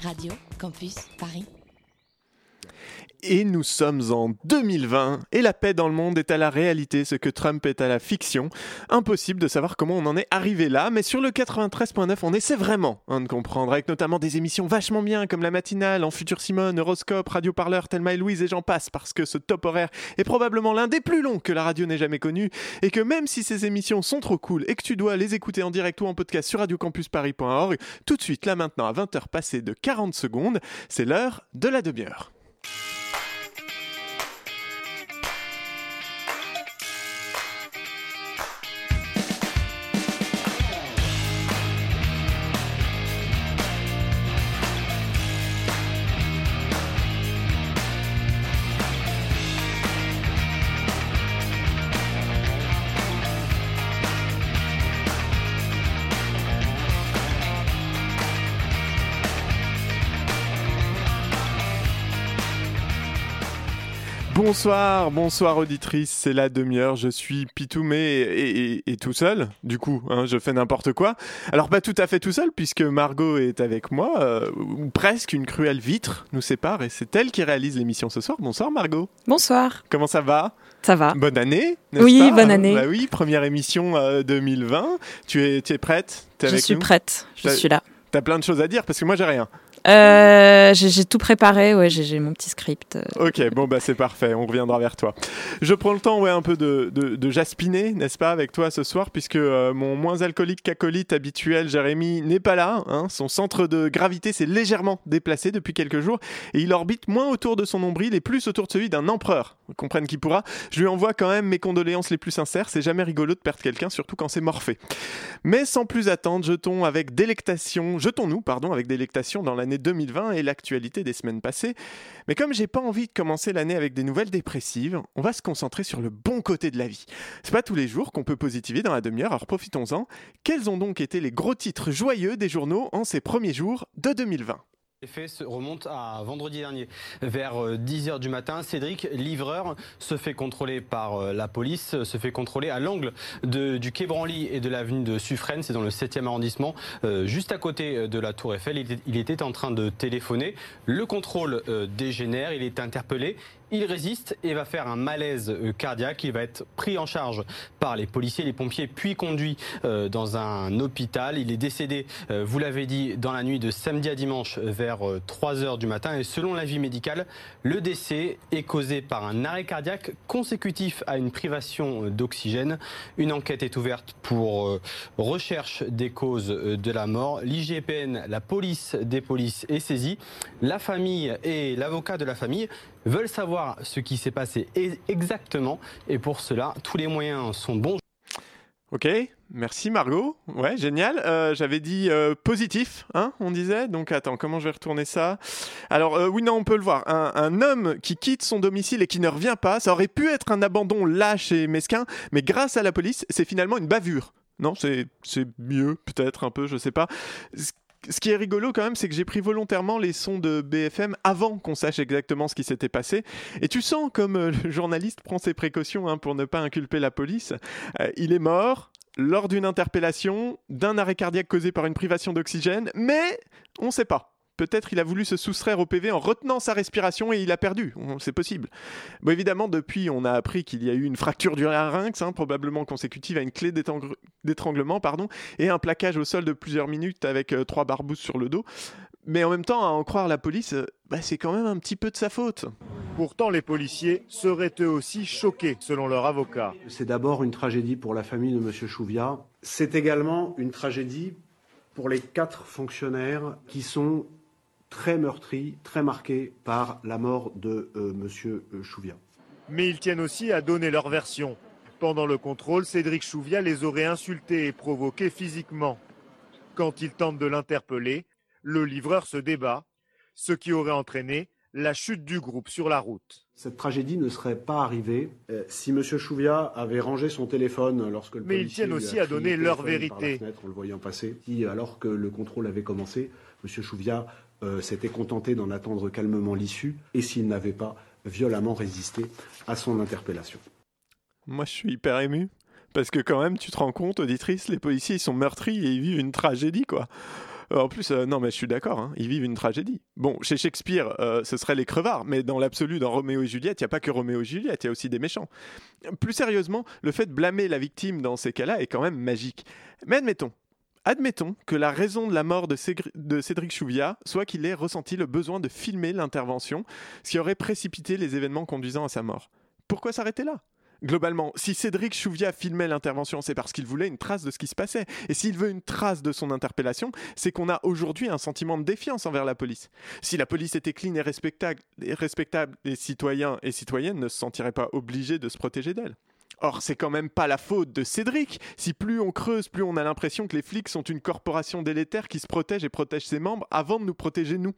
Radio Campus Paris. Et nous sommes en 2020 et la paix dans le monde est à la réalité ce que Trump est à la fiction. Impossible de savoir comment on en est arrivé là, mais sur le 93.9 on essaie vraiment hein, de comprendre, avec notamment des émissions vachement bien comme la matinale, en Futur Simone, Horoscope, Radio Parleur, Thelma et Louise et j'en passe parce que ce top horaire est probablement l'un des plus longs que la radio n'ait jamais connu et que même si ces émissions sont trop cool et que tu dois les écouter en direct ou en podcast sur radiocampusparis.org, tout de suite là maintenant à 20h passées de 40 secondes, c'est l'heure de la demi-heure. Bonsoir, bonsoir auditrice, c'est la demi-heure, je suis Pitoumé et, et, tout seul, du coup, hein, je fais n'importe quoi. Alors pas tout à fait tout seul, puisque Margot est avec moi, euh, ou presque une cruelle vitre nous sépare, et c'est elle qui réalise l'émission ce soir. Bonsoir Margot. Bonsoir. Comment ça va? Ça va. Bonne année, Oui, bonne année. Bah oui, première émission 2020. Euh, tu es, tu es prête? Je suis prête, je suis là. T'as plein de choses à dire, parce que moi j'ai rien. Euh, j'ai tout préparé, ouais, j'ai mon petit script. Ok, bon bah c'est parfait, on reviendra vers toi. Je prends le temps, ouais, un peu de, de, jaspiner, n'est-ce pas, avec toi ce soir, puisque euh, mon moins alcoolique qu'acolyte habituel, Jérémy, n'est pas là. Hein. Son centre de gravité s'est légèrement déplacé depuis quelques jours et il orbite moins autour de son nombril et plus autour de celui d'un empereur. Comprenne qui pourra. Je lui envoie quand même mes condoléances les plus sincères. C'est jamais rigolo de perdre quelqu'un, surtout quand c'est morphé. Mais sans plus attendre, jetons avec délectation, jetons-nous, pardon, avec délectation dans l'année 2020 et l'actualité des semaines passées. Mais comme j'ai pas envie de commencer l'année avec des nouvelles dépressives, on va se concentrer sur le bon côté de la vie. C'est pas tous les jours qu'on peut positiver dans la demi-heure, alors profitons-en. Quels ont donc été les gros titres joyeux des journaux en ces premiers jours de 2020 les faits remontent à vendredi dernier. Vers 10h euh, du matin, Cédric, livreur, se fait contrôler par euh, la police, se fait contrôler à l'angle du quai Branly et de l'avenue de Suffren, c'est dans le 7e arrondissement, euh, juste à côté de la tour Eiffel. Il était, en train de téléphoner. Le contrôle dégénère, il est interpellé. Il résiste et va faire un malaise euh, cardiaque. Il va être pris en charge par les policiers, les pompiers, puis conduit euh, dans un hôpital. Il est décédé, euh, vous l'avez dit, dans la nuit de samedi à dimanche vers 3 heures du matin. Et selon l'avis médical, le décès est causé par un arrêt cardiaque consécutif à une privation d'oxygène. Une enquête est ouverte pour recherche des causes de la mort. L'IGPN, la police des polices est saisie. La famille et l'avocat de la famille veulent savoir ce qui s'est passé exactement. Et pour cela, tous les moyens sont bons. Ok, merci Margot. Ouais, génial. Euh, j'avais dit euh, positif, hein, on disait. Donc attends, comment je vais retourner ça? Alors euh, oui, non, on peut le voir. Un, homme qui quitte son domicile et qui ne revient pas, ça aurait pu être un abandon lâche et mesquin, mais grâce à la police, c'est finalement une bavure. Non, c'est mieux, peut-être un peu, je sais pas ce qui est rigolo quand même, c'est que j'ai pris volontairement les sons de BFM avant qu'on sache exactement ce qui s'était passé. Et tu sens comme euh, le journaliste prend ses précautions hein, pour ne pas inculper la police. Euh, il est mort lors d'une interpellation, d'un arrêt cardiaque causé par une privation d'oxygène, mais on ne sait pas. Peut-être il a voulu se soustraire au PV en retenant sa respiration et il a perdu. C'est possible. Bon, évidemment, depuis, on a appris qu'il y a eu une fracture du larynx, hein, probablement consécutive à une clé d'étranglement, pardon, et un plaquage au sol de plusieurs minutes avec euh, trois barbousses sur le dos. Mais en même temps, à en croire la police, euh, bah, c'est quand même un petit peu de sa faute. Pourtant, les policiers seraient eux aussi choqués, selon leur avocat. C'est d'abord une tragédie pour la famille de M. Chouvia. C'est également une tragédie pour les quatre fonctionnaires qui sont très meurtri, très marqué par la mort de euh, M. Euh, Chouvia. Mais ils tiennent aussi à donner leur version. Pendant le contrôle, Cédric Chouvia les aurait insultés et provoqués physiquement. Quand il tente de l'interpeller, le livreur se débat, ce qui aurait entraîné la chute du groupe sur la route. Cette tragédie ne serait pas arrivée euh, si M. Chouvia avait rangé son téléphone lorsque le Mais ils tiennent aussi à donner leur vérité. en le voyant passer. alors que le contrôle avait commencé, M. Chouvia euh, s'était contenté d'en attendre calmement l'issue et s'il n'avait pas violemment résisté à son interpellation. Moi, je suis hyper ému. Parce que quand même, tu te rends compte, auditrice, les policiers, ils sont meurtris et ils vivent une tragédie, quoi. Euh, En plus, euh, non, mais je suis d'accord, hein, ils vivent une tragédie. Bon, chez Shakespeare, ce serait les crevards, mais dans l'absolu, dans Roméo et Juliette, il n'y a pas que Roméo et Juliette, il y a aussi des méchants. Plus sérieusement, le fait de blâmer la victime dans ces cas-là est quand même magique. Mais admettons, admettons que la raison de la mort de, Cédric Chouviat soit qu'il ait ressenti le besoin de filmer l'intervention, ce qui aurait précipité les événements conduisant à sa mort. Pourquoi s'arrêter là? Globalement, si Cédric Chouviat filmait l'intervention, c'est parce qu'il voulait une trace de ce qui se passait. Et s'il veut une trace de son interpellation, c'est qu'on a aujourd'hui un sentiment de défiance envers la police. Si la police était clean et respectable, et respectable, les citoyens et citoyennes ne se sentiraient pas obligés de se protéger d'elle. Or, c'est quand même pas la faute de Cédric. Si plus on creuse, plus on a l'impression que les flics sont une corporation délétère qui se protège et protège ses membres avant de nous protéger nous.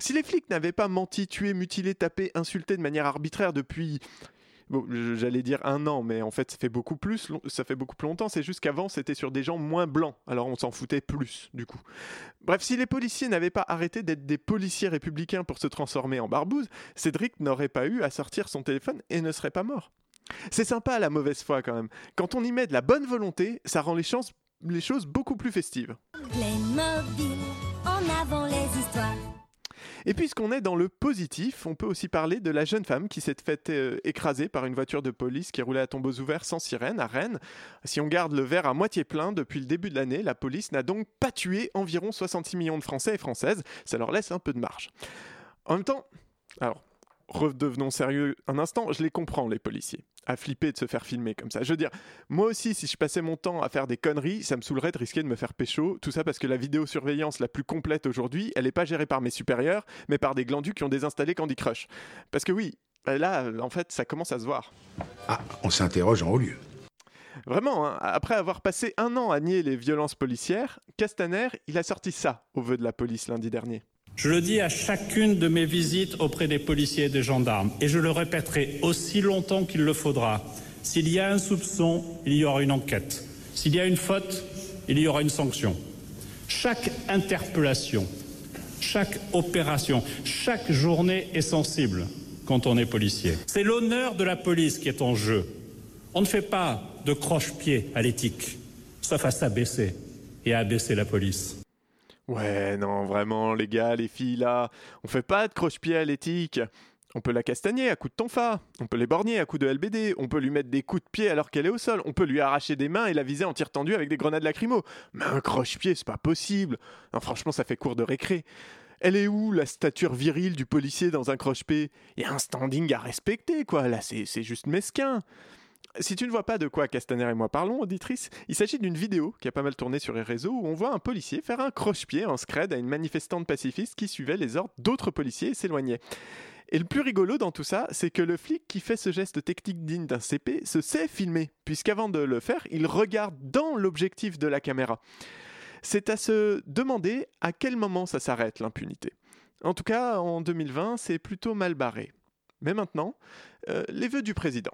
Si les flics n'avaient pas menti, tué, mutilé, tapé, insulté de manière arbitraire depuis Bon, j'allais dire un an, mais en fait, ça fait beaucoup plus, ça fait beaucoup plus longtemps. C'est juste qu'avant, c'était sur des gens moins blancs. Alors, on s'en foutait plus, du coup. Bref, si les policiers n'avaient pas arrêté d'être des policiers républicains pour se transformer en barbouze, Cédric n'aurait pas eu à sortir son téléphone et ne serait pas mort. C'est sympa la mauvaise foi quand même. Quand on y met de la bonne volonté, ça rend les, chances- les choses beaucoup plus festives. Playmobil, en avant les histoires. Et puisqu'on est dans le positif, on peut aussi parler de la jeune femme qui s'est faite euh, écraser par une voiture de police qui roulait à tombeaux ouverts sans sirène à Rennes. Si on garde le verre à moitié plein, depuis le début de l'année, la police n'a donc pas tué environ 66 millions de Français et Françaises. Ça leur laisse un peu de marge. En même temps, alors, redevenons sérieux un instant, je les comprends, les policiers, à flipper de se faire filmer comme ça. Je veux dire, moi aussi, si je passais mon temps à faire des conneries, ça me saoulerait de risquer de me faire pécho. Tout ça parce que la vidéosurveillance la plus complète aujourd'hui, elle n'est pas gérée par mes supérieurs, mais par des glandus qui ont désinstallé Candy Crush. Parce que oui, là, en fait, ça commence à se voir. Ah, on s'interroge en haut lieu. Vraiment, hein, après avoir passé un an à nier les violences policières, Castaner, il a sorti ça au vœu de la police lundi dernier. Je le dis à chacune de mes visites auprès des policiers et des gendarmes, et je le répéterai aussi longtemps qu'il le faudra. S'il y a un soupçon, il y aura une enquête. S'il y a une faute, il y aura une sanction. Chaque interpellation, chaque opération, chaque journée est sensible quand on est policier. C'est l'honneur de la police qui est en jeu. On ne fait pas de croche-pied à l'éthique, sauf à s'abaisser et à abaisser la police. Ouais, non, vraiment, les gars, les filles, là, on fait pas de croche-pied à l'éthique. On peut la castagner à coups de tonfa, on peut l'éborgner à coups de LBD, on peut lui mettre des coups de pied alors qu'elle est au sol, on peut lui arracher des mains et la viser en tir tendu avec des grenades lacrymo. Mais un croche-pied, c'est pas possible. Franchement, ça fait cours de récré. Elle est où la stature virile du policier dans un croche-pied? Il y a un standing à respecter, quoi. Là, c'est juste mesquin. Si tu ne vois pas de quoi Castaner et moi parlons, auditrice, il s'agit d'une vidéo qui a pas mal tourné sur les réseaux où on voit un policier faire un croche-pied en scred à une manifestante pacifiste qui suivait les ordres d'autres policiers et s'éloignait. Et le plus rigolo dans tout ça, c'est que le flic qui fait ce geste technique digne d'un CP se sait filmer, puisqu'avant de le faire, il regarde dans l'objectif de la caméra. C'est à se demander à quel moment ça s'arrête l'impunité. En tout cas, en 2020, c'est plutôt mal barré. Mais maintenant, euh, les vœux du président.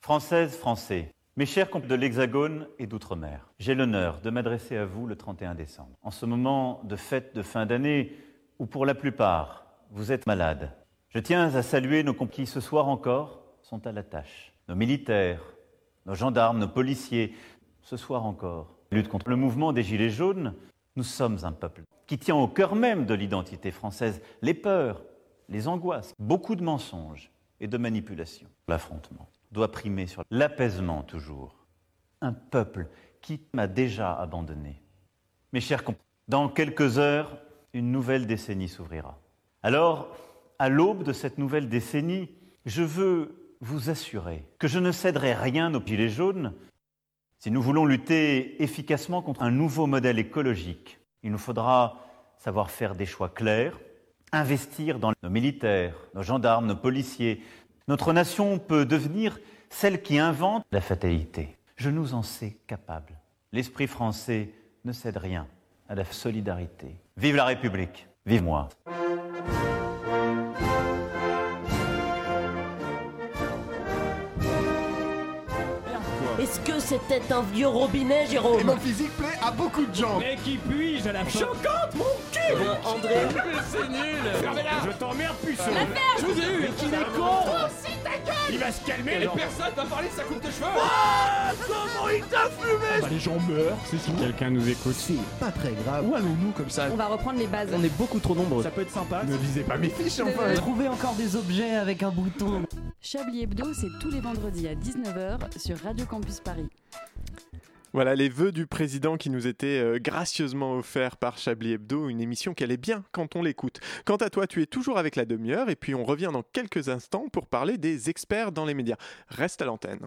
Françaises, Français, mes chers compatriotes de l'Hexagone et d'Outre-mer, j'ai l'honneur de m'adresser à vous le 31 décembre, en ce moment de fête de fin d'année où pour la plupart vous êtes malades. Je tiens à saluer nos compatriotes qui ce soir encore sont à la tâche, nos militaires, nos gendarmes, nos policiers, ce soir encore. Lutte contre le mouvement des Gilets jaunes, nous sommes un peuple qui tient au cœur même de l'identité française les peurs, les angoisses, beaucoup de mensonges et de manipulations. L'affrontement doit primer sur l'apaisement toujours. Un peuple qui m'a déjà abandonné. Mes chers compatriotes, dans quelques heures, une nouvelle décennie s'ouvrira. Alors, à l'aube de cette nouvelle décennie, je veux vous assurer que je ne céderai rien aux gilets jaunes. Si nous voulons lutter efficacement contre un nouveau modèle écologique, il nous faudra savoir faire des choix clairs, investir dans nos militaires, nos gendarmes, nos policiers. Notre nation peut devenir celle qui invente la fatalité. Je nous en sais capable. L'esprit français ne cède rien à la solidarité. Vive la République, vive moi. Est-ce que c'était un vieux robinet, Jérôme Et mon physique plaît à beaucoup de gens. Mais qui puis-je à la fin Choquante, mon cul Bon, André C'est nul Fermez-la Je t'emmerde, puceau Je vous ai eu Mais qu'il est con Oh, si ta gueule Il va se calmer, Et personne va parler de sa coupe de cheveux Comment il t'a fumé Bah, Les gens meurent, c'est tout. Quelqu'un nous écoute. Pas très grave. Où allons-nous comme ça On va reprendre les bases. On est beaucoup trop nombreux. Ça peut être sympa. Ne lisez pas mes fiches enfin. Trouver encore des objets avec un bouton. Chablis Hebdo, c'est tous les vendredis à 19h sur Radio Campus Voilà les vœux du président qui nous étaient euh, gracieusement offerts par Chablis Hebdo, une émission qu'elle est bien quand on l'écoute. Quant à toi, tu es toujours avec la demi-heure et puis on revient dans quelques instants pour parler des experts dans les médias. Reste à l'antenne.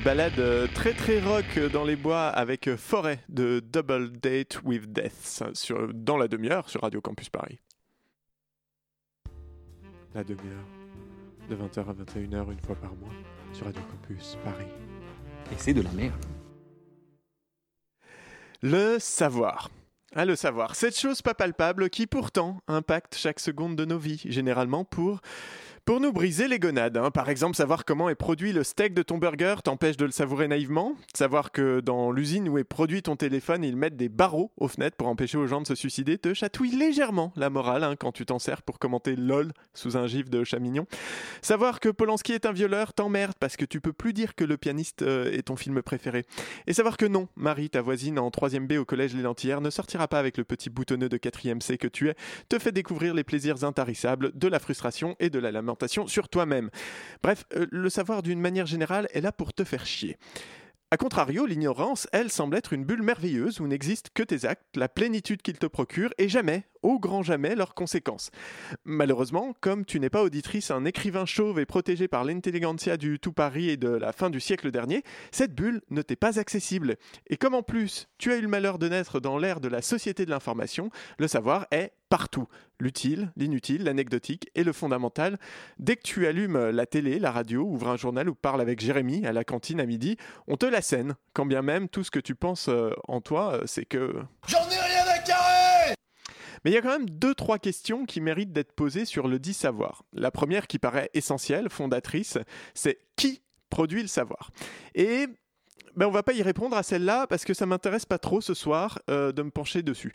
Une balade euh, très très rock dans les bois avec euh, Forêt de Double Date with Death sur, dans la demi-heure sur Radio Campus Paris. La demi-heure de 20h à 21h une fois par mois sur Radio Campus Paris. Et c'est de la merde. Le savoir. Ah, le savoir, cette chose pas palpable qui pourtant impacte chaque seconde de nos vies, généralement pour pour nous briser les gonades. hein. Par exemple, savoir comment est produit le steak de ton burger t'empêche de le savourer naïvement. Savoir que dans l'usine où est produit ton téléphone, ils mettent des barreaux aux fenêtres pour empêcher aux gens de se suicider te chatouille légèrement la morale hein, quand tu t'en sers pour commenter LOL sous un gif de chat mignon. Savoir que Polanski est un violeur t'emmerde parce que tu peux plus dire que le pianiste euh, est ton film préféré. Et savoir que non, Marie, ta voisine en 3ème B au collège Les Lentillères, ne sortira pas avec le petit boutonneux de 4ème C que tu es, te fait découvrir les plaisirs intarissables de la frustration et de la sur toi-même. Bref, euh, le savoir d'une manière générale est là pour te faire chier. A contrario, l'ignorance, elle, semble être une bulle merveilleuse où n'existent que tes actes, la plénitude qu'ils te procurent, et jamais, au grand jamais, leurs conséquences. Malheureusement, comme tu n'es pas auditrice, un écrivain chauve et protégé par l'intelligentsia du tout Paris et de la fin du siècle dernier, cette bulle ne t'est pas accessible. Et comme en plus, tu as eu le malheur de naître dans l'ère de la société de l'information, le savoir est partout. L'utile, l'inutile, l'anecdotique et le fondamental. Dès que tu allumes la télé, la radio, ouvres un journal ou parles avec Jérémy à la cantine à midi, on te la scène. Quand bien même tout ce que tu penses euh, en toi, euh, c'est que ai rien à carrer Mais il y a quand même deux, trois questions qui méritent d'être posées sur le dit savoir. La première qui paraît essentielle, fondatrice, c'est qui produit le savoir? Et ben on va pas y répondre à celle-là parce que ça m'intéresse pas trop ce soir euh, de me pencher dessus.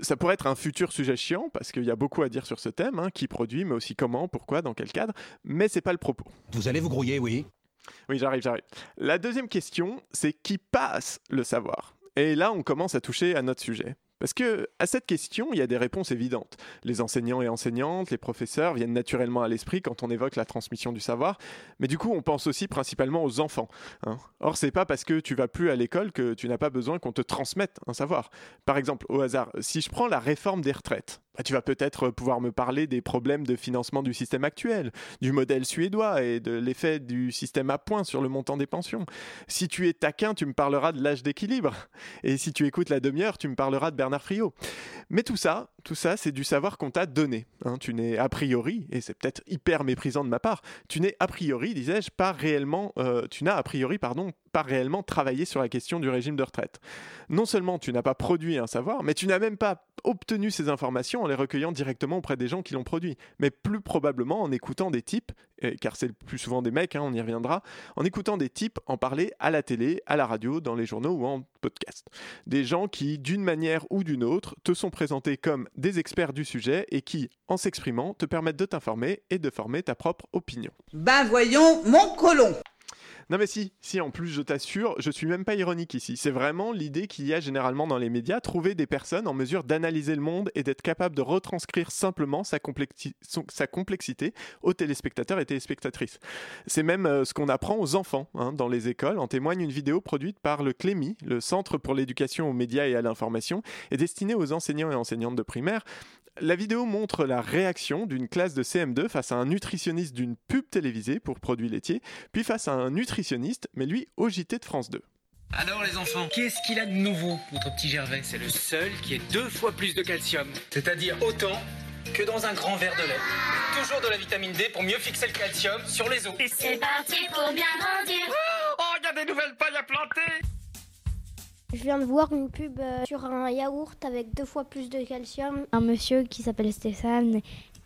Ça pourrait être un futur sujet chiant parce qu'il y a beaucoup à dire sur ce thème, hein, qui produit, mais aussi comment, pourquoi, dans quel cadre, mais c'est pas le propos. Vous allez vous grouiller, oui Oui, j'arrive, j'arrive. La deuxième question, c'est qui passe le savoir? Et là, on commence à toucher à notre sujet. Parce que à cette question, il y a des réponses évidentes. Les enseignants et enseignantes, les professeurs viennent naturellement à l'esprit quand on évoque la transmission du savoir, mais du coup, on pense aussi principalement aux enfants. Hein. Or, c'est pas parce que tu vas plus à l'école que tu n'as pas besoin qu'on te transmette un savoir. Par exemple, au hasard, si je prends la réforme des retraites, bah, tu vas peut-être pouvoir me parler des problèmes de financement du système actuel, du modèle suédois et de l'effet du système à points sur le montant des pensions. Si tu es taquin, tu me parleras de l'âge d'équilibre. Et si tu écoutes la demi-heure, tu me parleras de Bernard Friot. Mais tout ça, tout ça, c'est du savoir qu'on t'a donné. hein. Tu n'es a priori, et c'est peut-être hyper méprisant de ma part, tu n'es a priori, disais-je, pas réellement, euh, tu n'as a priori, pardon, réellement travaillé sur la question du régime de retraite. Non seulement tu n'as pas produit un savoir, mais tu n'as même pas obtenu ces informations en les recueillant directement auprès des gens qui l'ont produit, mais plus probablement en écoutant des types, car c'est le plus souvent des mecs, hein, on y reviendra, en écoutant des types en parler à la télé, à la radio, dans les journaux ou en podcast. Des gens qui, d'une manière ou d'une autre, te sont présentés comme des experts du sujet et qui, en s'exprimant, te permettent de t'informer et de former ta propre opinion. Ben voyons, mon colon Non mais si, si en plus je t'assure, je suis même pas ironique ici. C'est vraiment l'idée qu'il y a généralement dans les médias, trouver des personnes en mesure d'analyser le monde et d'être capable de retranscrire simplement sa, complexité aux téléspectateurs et téléspectatrices. C'est même euh, ce qu'on apprend aux enfants hein, dans les écoles. En témoigne une vidéo produite par le CLEMI, le Centre pour l'éducation aux médias et à l'information, et destinée aux enseignants et enseignantes de primaire. La vidéo montre la réaction d'une classe de CM2 face à un nutritionniste d'une pub télévisée pour produits laitiers, puis face à un nutritionniste, mais lui au JT de France 2. Alors les enfants, qu'est-ce qu'il a de nouveau, notre petit Gervais? C'est le seul qui ait deux fois plus de calcium, c'est-à-dire autant que dans un grand verre de lait. Toujours de la vitamine D pour mieux fixer le calcium sur les os. Et C'est parti pour bien grandir. Oh, il y a des nouvelles pailles à planter Je viens de voir une pub euh, sur un yaourt avec deux fois plus de calcium. Un monsieur qui s'appelle Stéphane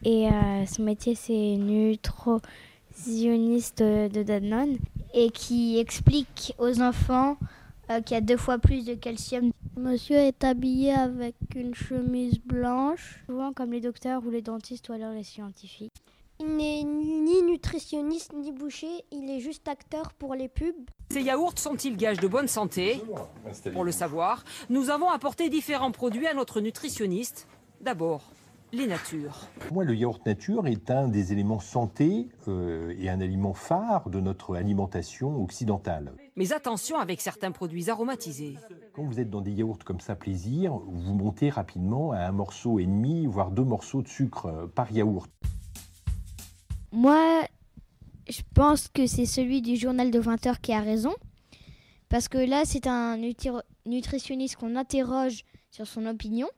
et euh, son métier c'est nutritionniste de, de Danone et qui explique aux enfants euh, qu'il y a deux fois plus de calcium. Monsieur est habillé avec une chemise blanche, souvent comme les docteurs ou les dentistes ou alors les scientifiques. Il n'est ni nutritionniste ni boucher, il est juste acteur pour les pubs. Ces yaourts sont-ils gages de bonne santé? Pour le savoir, nous avons apporté différents produits à notre nutritionniste. D'abord, les natures. Pour moi, le yaourt nature est un des éléments santé euh, et un aliment phare de notre alimentation occidentale. Mais attention avec certains produits aromatisés. Quand vous êtes dans des yaourts comme ça plaisir, vous montez rapidement à un morceau et demi, voire deux morceaux de sucre euh, par yaourt. Moi, je pense que c'est celui du journal de 20 heures qui a raison. Parce que là, c'est un nutri- nutritionniste qu'on interroge sur son opinion.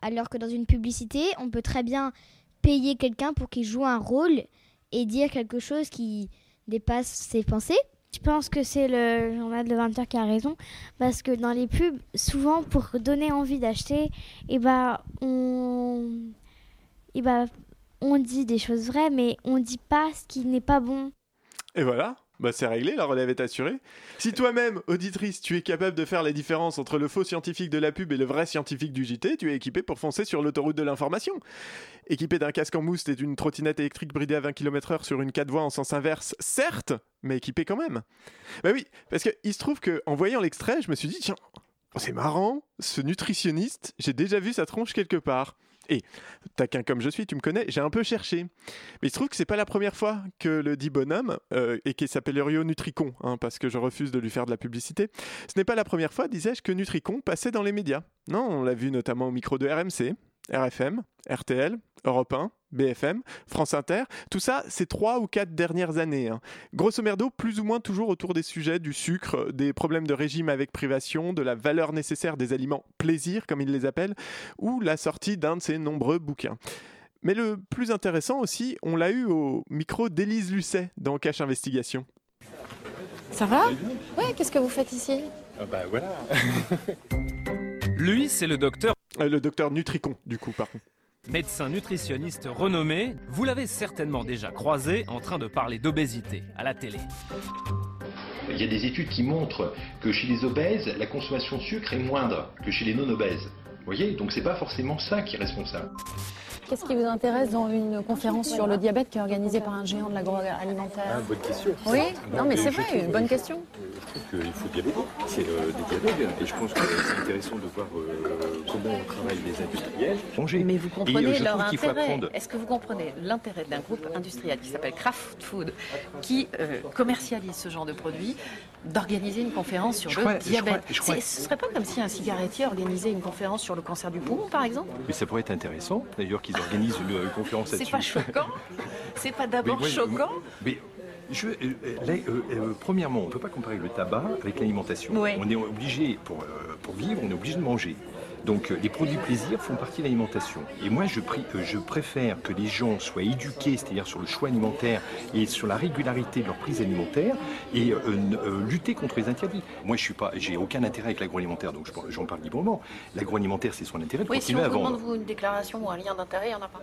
Alors que dans une publicité, on peut très bien payer quelqu'un pour qu'il joue un rôle et dire quelque chose qui dépasse ses pensées. Je pense que c'est le journal de 20h qui a raison, parce que dans les pubs, souvent pour donner envie d'acheter, eh ben, on... Eh ben, on dit des choses vraies, mais on dit pas ce qui n'est pas bon. Et voilà, bah c'est réglé, la relève est assurée. Si toi-même, auditrice, tu es capable de faire la différence entre le faux scientifique de la pub et le vrai scientifique du JT, tu es équipé pour foncer sur l'autoroute de l'information. Équipé d'un casque en mousse et d'une trottinette électrique bridée à 20 km/h sur une 4 voies en sens inverse, certes, mais équipé quand même. Bah oui, parce qu'il se trouve qu'en voyant l'extrait, je me suis dit, tiens, c'est marrant, ce nutritionniste, j'ai déjà vu sa tronche quelque part. Et, taquin comme je suis, tu me connais, j'ai un peu cherché. Mais il se trouve que c'est pas la première fois que le dit bonhomme, euh, et qui s'appelle Rio Nutricon, hein, parce que je refuse de lui faire de la publicité, ce n'est pas la première fois, disais-je, que Nutricon passait dans les médias. Non, on l'a vu notamment au micro de RMC, RFM, RTL, Europe 1, BFM, France Inter. Tout ça, c'est trois ou quatre dernières années. hein. Grosso merdo, plus ou moins toujours autour des sujets du sucre, des problèmes de régime avec privation, de la valeur nécessaire des aliments plaisir, comme ils les appellent, ou la sortie d'un de ces nombreux bouquins. Mais le plus intéressant aussi, on l'a eu au micro d'Élise Lucet dans Cache Investigation. Ça va? Ouais, qu'est-ce que vous faites ici? Bah voilà. Lui, c'est le docteur. Euh, le docteur Nutricon, du coup, par contre. Médecin nutritionniste renommé, vous l'avez certainement déjà croisé en train de parler d'obésité à la télé. Il y a des études qui montrent que chez les obèses, la consommation de sucre est moindre que chez les non-obèses. Vous voyez Donc c'est pas forcément ça qui est responsable. Qu'est-ce qui vous intéresse dans une conférence sur le diabète qui est organisée par un géant de l'agroalimentaire Ah, bonne question. Oui, non mais c'est vrai, une bonne question. Je trouve qu'il faut dialoguer. C'est euh, des dialogues. Et je pense que c'est intéressant de voir euh, comment on travaille les industriels. Manger. Mais vous Et, euh, comprenez je leur intérêt. Est-ce que vous comprenez l'intérêt d'un groupe industriel qui s'appelle Kraft Food, qui euh, commercialise ce genre de produits, d'organiser une conférence sur Je le crois- je diabète? crois- je crois- Ce serait pas comme si un cigarettier organisait une conférence sur le cancer du poumon, par exemple? Mais ça pourrait être intéressant, d'ailleurs, qu'ils organisent une euh, conférence C'est là-dessus. pas choquant? C'est pas d'abord choquant? Mais je, euh, euh, là, euh, euh, premièrement, on ne peut pas comparer le tabac avec l'alimentation. Ouais. On est obligé, pour, pour vivre, on est obligé de manger. Donc euh, les produits plaisir font partie de l'alimentation. Et moi, je, prie- euh, je préfère que les gens soient éduqués, c'est-à-dire sur le choix alimentaire et sur la régularité de leur prise alimentaire, et euh, euh, lutter contre les interdits. Moi, je suis pas, j'ai aucun intérêt avec l'agroalimentaire, donc je- j'en parle librement. L'agroalimentaire, c'est son intérêt de Oui, si on à vous vendre. demande vous, une déclaration ou un lien d'intérêt, il n'y en a pas.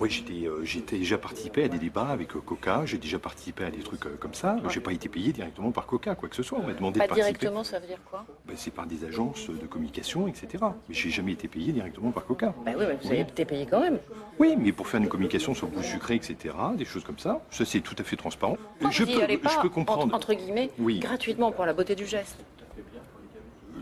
Oui, j'étais, euh, j'étais déjà participé à des débats avec euh, Coca, j'ai déjà participé à des trucs euh, comme ça. J'ai pas été payé directement par Coca, quoi que ce soit. On m'a demandé Pas de participer. directement, ça veut dire quoi? Ben, c'est par des agences de communication, etc. Mais j'ai jamais été payé directement par Coca. Bah oui, mais vous avez été payé quand même. Oui, mais pour faire une communication sur le goût sucré, etc., des choses comme ça, ça c'est tout à fait transparent. Je peux, pas, comprendre. Entre, entre guillemets, Oui. gratuitement pour la beauté du geste.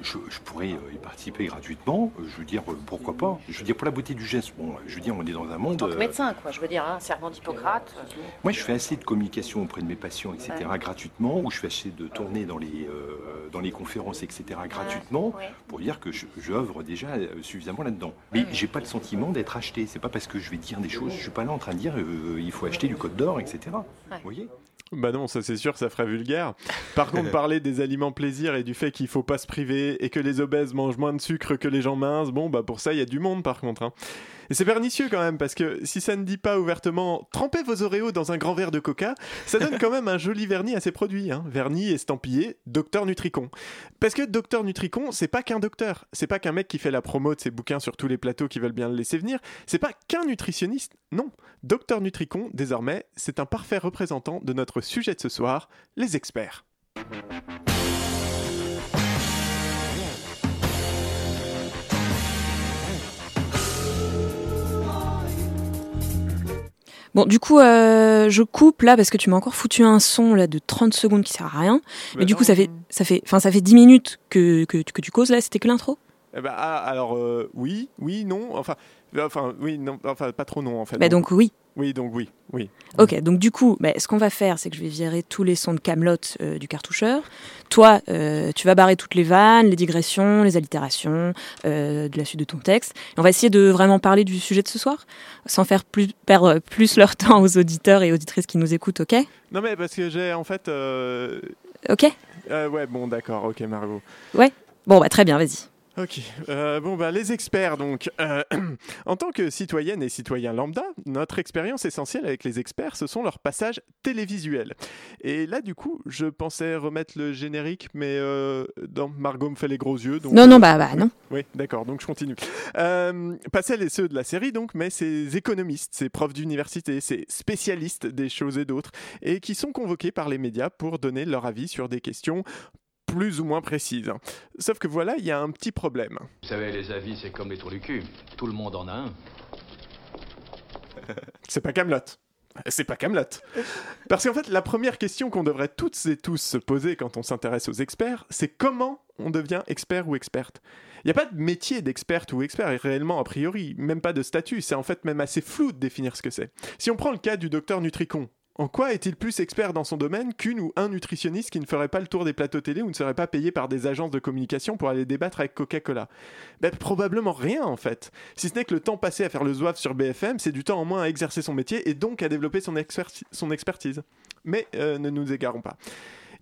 Je, je pourrais euh, y participer gratuitement. euh, Je veux dire, euh, pourquoi pas Je veux dire, pour la beauté du geste, bon, je veux dire, on est dans un En monde. tant que euh, médecin, quoi. Je veux dire, hein, serment d'Hippocrate. Moi, je fais assez de communication auprès de mes patients, etc., Ouais. gratuitement, ou je fais assez de tournées dans les, euh, dans les conférences, etc., gratuitement, ouais. pour dire que j'œuvre déjà suffisamment là-dedans. Mais j'ai pas le sentiment d'être acheté. C'est pas parce que je vais dire des choses, je suis pas là en train de dire euh, il faut acheter du code d'or, etc. Vous voyez? Bah non, ça c'est sûr, ça ferait vulgaire. Par contre, parler des aliments plaisir et du fait qu'il faut pas se priver et que les obèses mangent moins de sucre que les gens minces, bon bah pour ça il y a du monde par contre. hein. Et c'est pernicieux quand même parce que si ça ne dit pas ouvertement trempez vos Oreos dans un grand verre de coca, ça donne quand même un joli vernis à ces produits. Hein. Vernis estampillé Docteur Nutricon. Parce que Docteur Nutricon, c'est pas qu'un docteur, c'est pas qu'un mec qui fait la promo de ses bouquins sur tous les plateaux qui veulent bien le laisser venir, c'est pas qu'un nutritionniste, non. Docteur Nutricon, désormais, c'est un parfait représentant de notre sujet de ce soir, les experts. Bon, du coup, euh, je coupe là parce que tu m'as encore foutu un son là de 30 secondes qui sert à rien. Mais Bah du coup, ça fait, ça fait, enfin, ça fait 10 minutes que, que, que tu causes là. C'était que l'intro? Eh ben, ah, alors euh, oui, oui, non, enfin, enfin, oui, non, enfin, pas trop non en fait. Bah, donc oui. Oui, donc oui, oui. Ok, donc du coup, bah, ce qu'on va faire, c'est que je vais virer tous les sons de Camelot euh, du cartoucheur. Toi, euh, tu vas barrer toutes les vannes, les digressions, les allitérations euh, de la suite de ton texte. Et on va essayer de vraiment parler du sujet de ce soir, sans faire plus, perdre plus leur temps aux auditeurs et auditrices qui nous écoutent, ok? Non mais parce que j'ai en fait. euh, Ok? Euh, ouais, bon, d'accord, ok, Margot. Ouais? Bon, bah très bien, vas-y. Ok, euh, bon bah les experts donc. Euh, en tant que citoyenne et citoyen lambda, notre expérience essentielle avec les experts, ce sont leurs passages télévisuels. Et là du coup, je pensais remettre le générique, mais euh, dans Margot me fait les gros yeux. Donc, Non, non, bah, bah non. Oui, d'accord, donc je continue. Euh, pas celles et ceux de la série donc, mais ces économistes, ces profs d'université, ces spécialistes des choses et d'autres, et qui sont convoqués par les médias pour donner leur avis sur des questions plus ou moins précises. Sauf que voilà, il y a un petit problème. Vous savez, les avis, c'est comme les trous du cul. Tout le monde en a un. C'est pas Camelot. C'est pas Camelot. Parce qu'en fait, la première question qu'on devrait toutes et tous se poser quand on s'intéresse aux experts, c'est comment on devient expert ou experte. Il n'y a pas de métier d'experte ou expert réellement a priori, même pas de statut, c'est en fait même assez flou de définir ce que c'est. Si on prend le cas du docteur Nutricon, en quoi est-il plus expert dans son domaine qu'une ou un nutritionniste qui ne ferait pas le tour des plateaux télé ou ne serait pas payé par des agences de communication pour aller débattre avec Coca-Cola? Ben, Probablement rien en fait. Si ce n'est que le temps passé à faire le zouave sur BFM, c'est du temps en moins à exercer son métier et donc à développer son, experti- son expertise. Mais euh, ne nous égarons pas.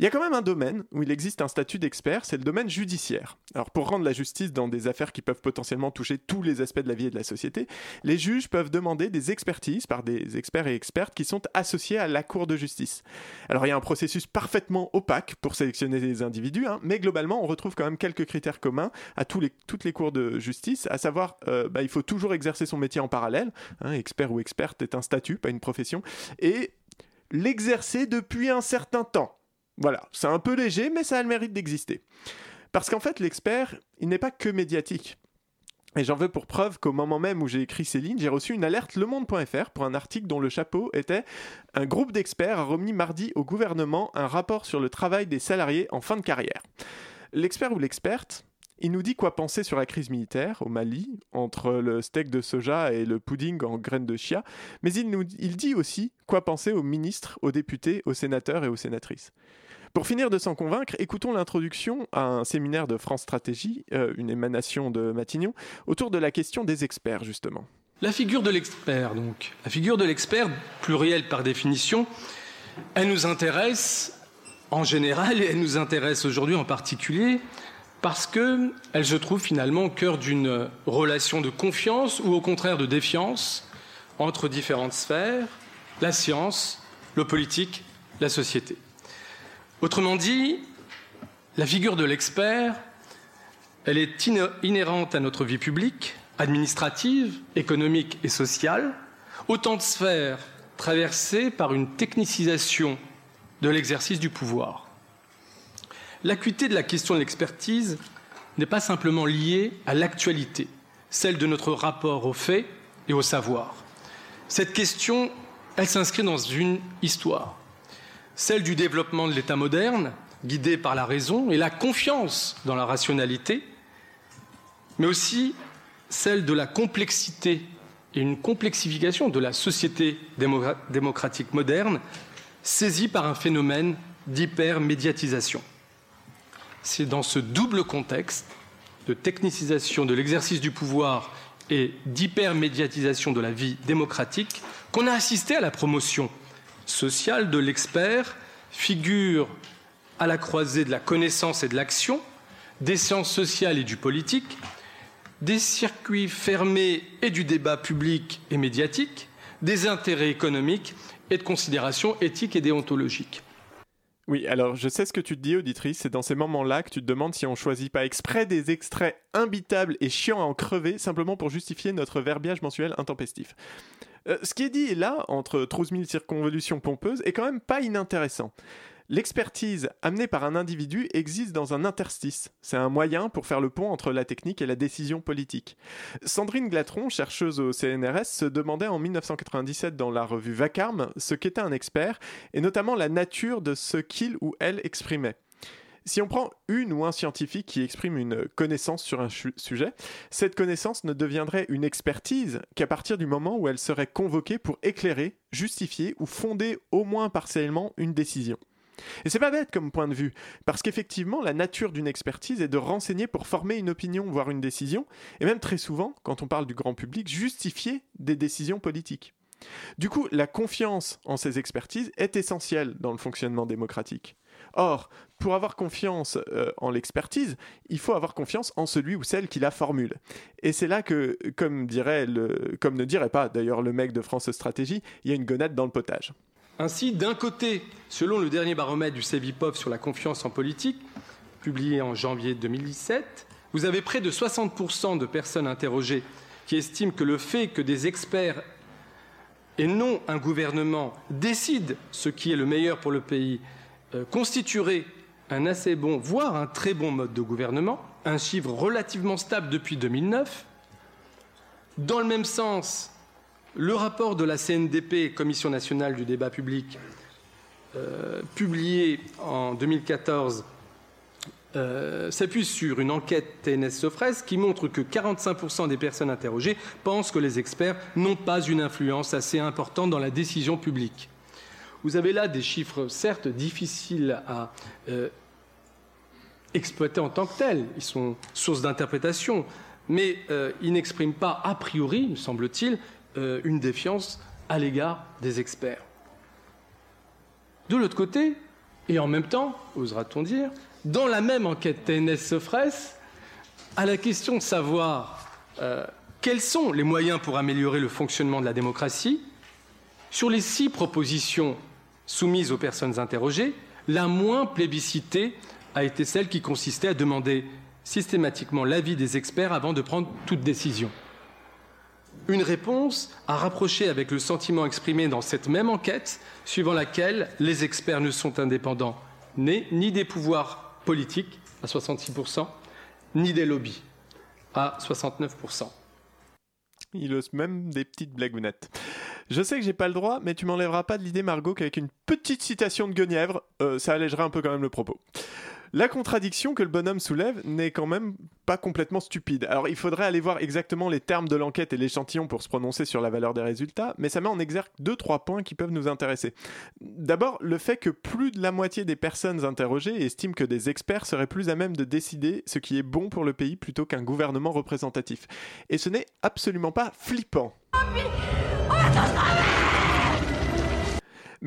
Il y a quand même un domaine où il existe un statut d'expert, c'est le domaine judiciaire. Alors pour rendre la justice dans des affaires qui peuvent potentiellement toucher tous les aspects de la vie et de la société, les juges peuvent demander des expertises par des experts et expertes qui sont associés à la Cour de justice. Alors il y a un processus parfaitement opaque pour sélectionner les individus, hein, mais globalement on retrouve quand même quelques critères communs à toutes les cours de justice, à savoir euh, bah, il faut toujours exercer son métier en parallèle, hein, expert ou experte est un statut, pas une profession, et l'exercer depuis un certain temps. Voilà, c'est un peu léger, mais ça a le mérite d'exister. Parce qu'en fait, l'expert, il n'est pas que médiatique. Et j'en veux pour preuve qu'au moment même où j'ai écrit ces lignes, j'ai reçu une alerte lemonde.fr pour un article dont le chapeau était Un groupe d'experts a remis mardi au gouvernement un rapport sur le travail des salariés en fin de carrière. L'expert ou l'experte, il nous dit quoi penser sur la crise militaire au Mali, entre le steak de soja et le pudding en graines de chia, mais il, nous, il dit aussi quoi penser aux ministres, aux députés, aux sénateurs et aux sénatrices. Pour finir de s'en convaincre, écoutons l'introduction à un séminaire de France Stratégie, euh, une émanation de Matignon, autour de la question des experts, justement. La figure de l'expert, donc. La figure de l'expert, plurielle par définition, elle nous intéresse en général et elle nous intéresse aujourd'hui en particulier parce qu'elle se trouve finalement au cœur d'une relation de confiance ou au contraire de défiance entre différentes sphères, la science, le politique, la société. Autrement dit, la figure de l'expert, elle est inhérente à notre vie publique, administrative, économique et sociale, autant de sphères traversées par une technicisation de l'exercice du pouvoir. L'acuité de la question de l'expertise n'est pas simplement liée à l'actualité, celle de notre rapport aux faits et au savoir. Cette question, elle s'inscrit dans une histoire, celle du développement de l'État moderne, guidé par la raison et la confiance dans la rationalité, mais aussi celle de la complexité et une complexification de la société démocratique moderne, saisie par un phénomène d'hypermédiatisation. C'est dans ce double contexte de technicisation de l'exercice du pouvoir et d'hypermédiatisation de la vie démocratique qu'on a assisté à la promotion sociale de l'expert, figure à la croisée de la connaissance et de l'action, des sciences sociales et du politique, des circuits fermés et du débat public et médiatique, des intérêts économiques et de considérations éthiques et déontologiques. Oui, alors je sais ce que tu te dis, auditrice, c'est dans ces moments-là que tu te demandes si on choisit pas exprès des extraits imbitables et chiants à en crever simplement pour justifier notre verbiage mensuel intempestif. Euh, ce qui est dit là, entre 12 000 circonvolutions pompeuses, est quand même pas inintéressant. L'expertise amenée par un individu existe dans un interstice. C'est un moyen pour faire le pont entre la technique et la décision politique. Sandrine Glatron, chercheuse au CNRS, se demandait en 1997 dans la revue Vacarme ce qu'était un expert et notamment la nature de ce qu'il ou elle exprimait. Si on prend une ou un scientifique qui exprime une connaissance sur un sujet, cette connaissance ne deviendrait une expertise qu'à partir du moment où elle serait convoquée pour éclairer, justifier ou fonder au moins partiellement une décision. Et c'est pas bête comme point de vue, parce qu'effectivement, la nature d'une expertise est de renseigner pour former une opinion, voire une décision, et même très souvent, quand on parle du grand public, justifier des décisions politiques. Du coup, la confiance en ces expertises est essentielle dans le fonctionnement démocratique. Or, pour avoir confiance euh, en l'expertise, il faut avoir confiance en celui ou celle qui la formule. Et c'est là que, comme, dirait le, comme ne dirait pas d'ailleurs le mec de France Stratégie, il y a une gonade dans le potage. Ainsi, d'un côté, selon le dernier baromètre du CEVIPOF sur la confiance en politique, publié en janvier 2017, vous avez près de 60% de personnes interrogées qui estiment que le fait que des experts et non un gouvernement décident ce qui est le meilleur pour le pays euh, constituerait un assez bon, voire un très bon mode de gouvernement, un chiffre relativement stable depuis 2009. Dans le même sens, le rapport de la CNDP, Commission nationale du débat public, euh, publié en 2014, euh, s'appuie sur une enquête TNS-Sofres qui montre que 45% des personnes interrogées pensent que les experts n'ont pas une influence assez importante dans la décision publique. Vous avez là des chiffres, certes, difficiles à euh, exploiter en tant que tels. Ils sont source d'interprétation, mais ils n'expriment pas, a priori, me semble-t-il, euh, une défiance à l'égard des experts. De l'autre côté, et en même temps, osera-t-on dire, dans la même enquête TNS-Sofres, à la question de savoir quels sont les moyens pour améliorer le fonctionnement de la démocratie, sur les six propositions soumise aux personnes interrogées, la moins plébiscitée a été celle qui consistait à demander systématiquement l'avis des experts avant de prendre toute décision. Une réponse à rapprocher avec le sentiment exprimé dans cette même enquête, suivant laquelle les experts ne sont indépendants ni des pouvoirs politiques à 66%, ni des lobbies à 69%. Il ose même des petites blagounettes. Je sais que j'ai pas le droit, mais tu m'enlèveras pas de l'idée, Margot, qu'avec une petite citation de Guenièvre, euh, ça allégera un peu quand même le propos. La contradiction que le bonhomme soulève n'est quand même pas complètement stupide. Alors il faudrait aller voir exactement les termes de l'enquête et l'échantillon pour se prononcer sur la valeur des résultats, mais ça met en exergue deux trois points qui peuvent nous intéresser. D'abord, le fait que plus de la moitié des personnes interrogées estiment que des experts seraient plus à même de décider ce qui est bon pour le pays plutôt qu'un gouvernement représentatif. Et ce n'est absolument pas flippant. Mais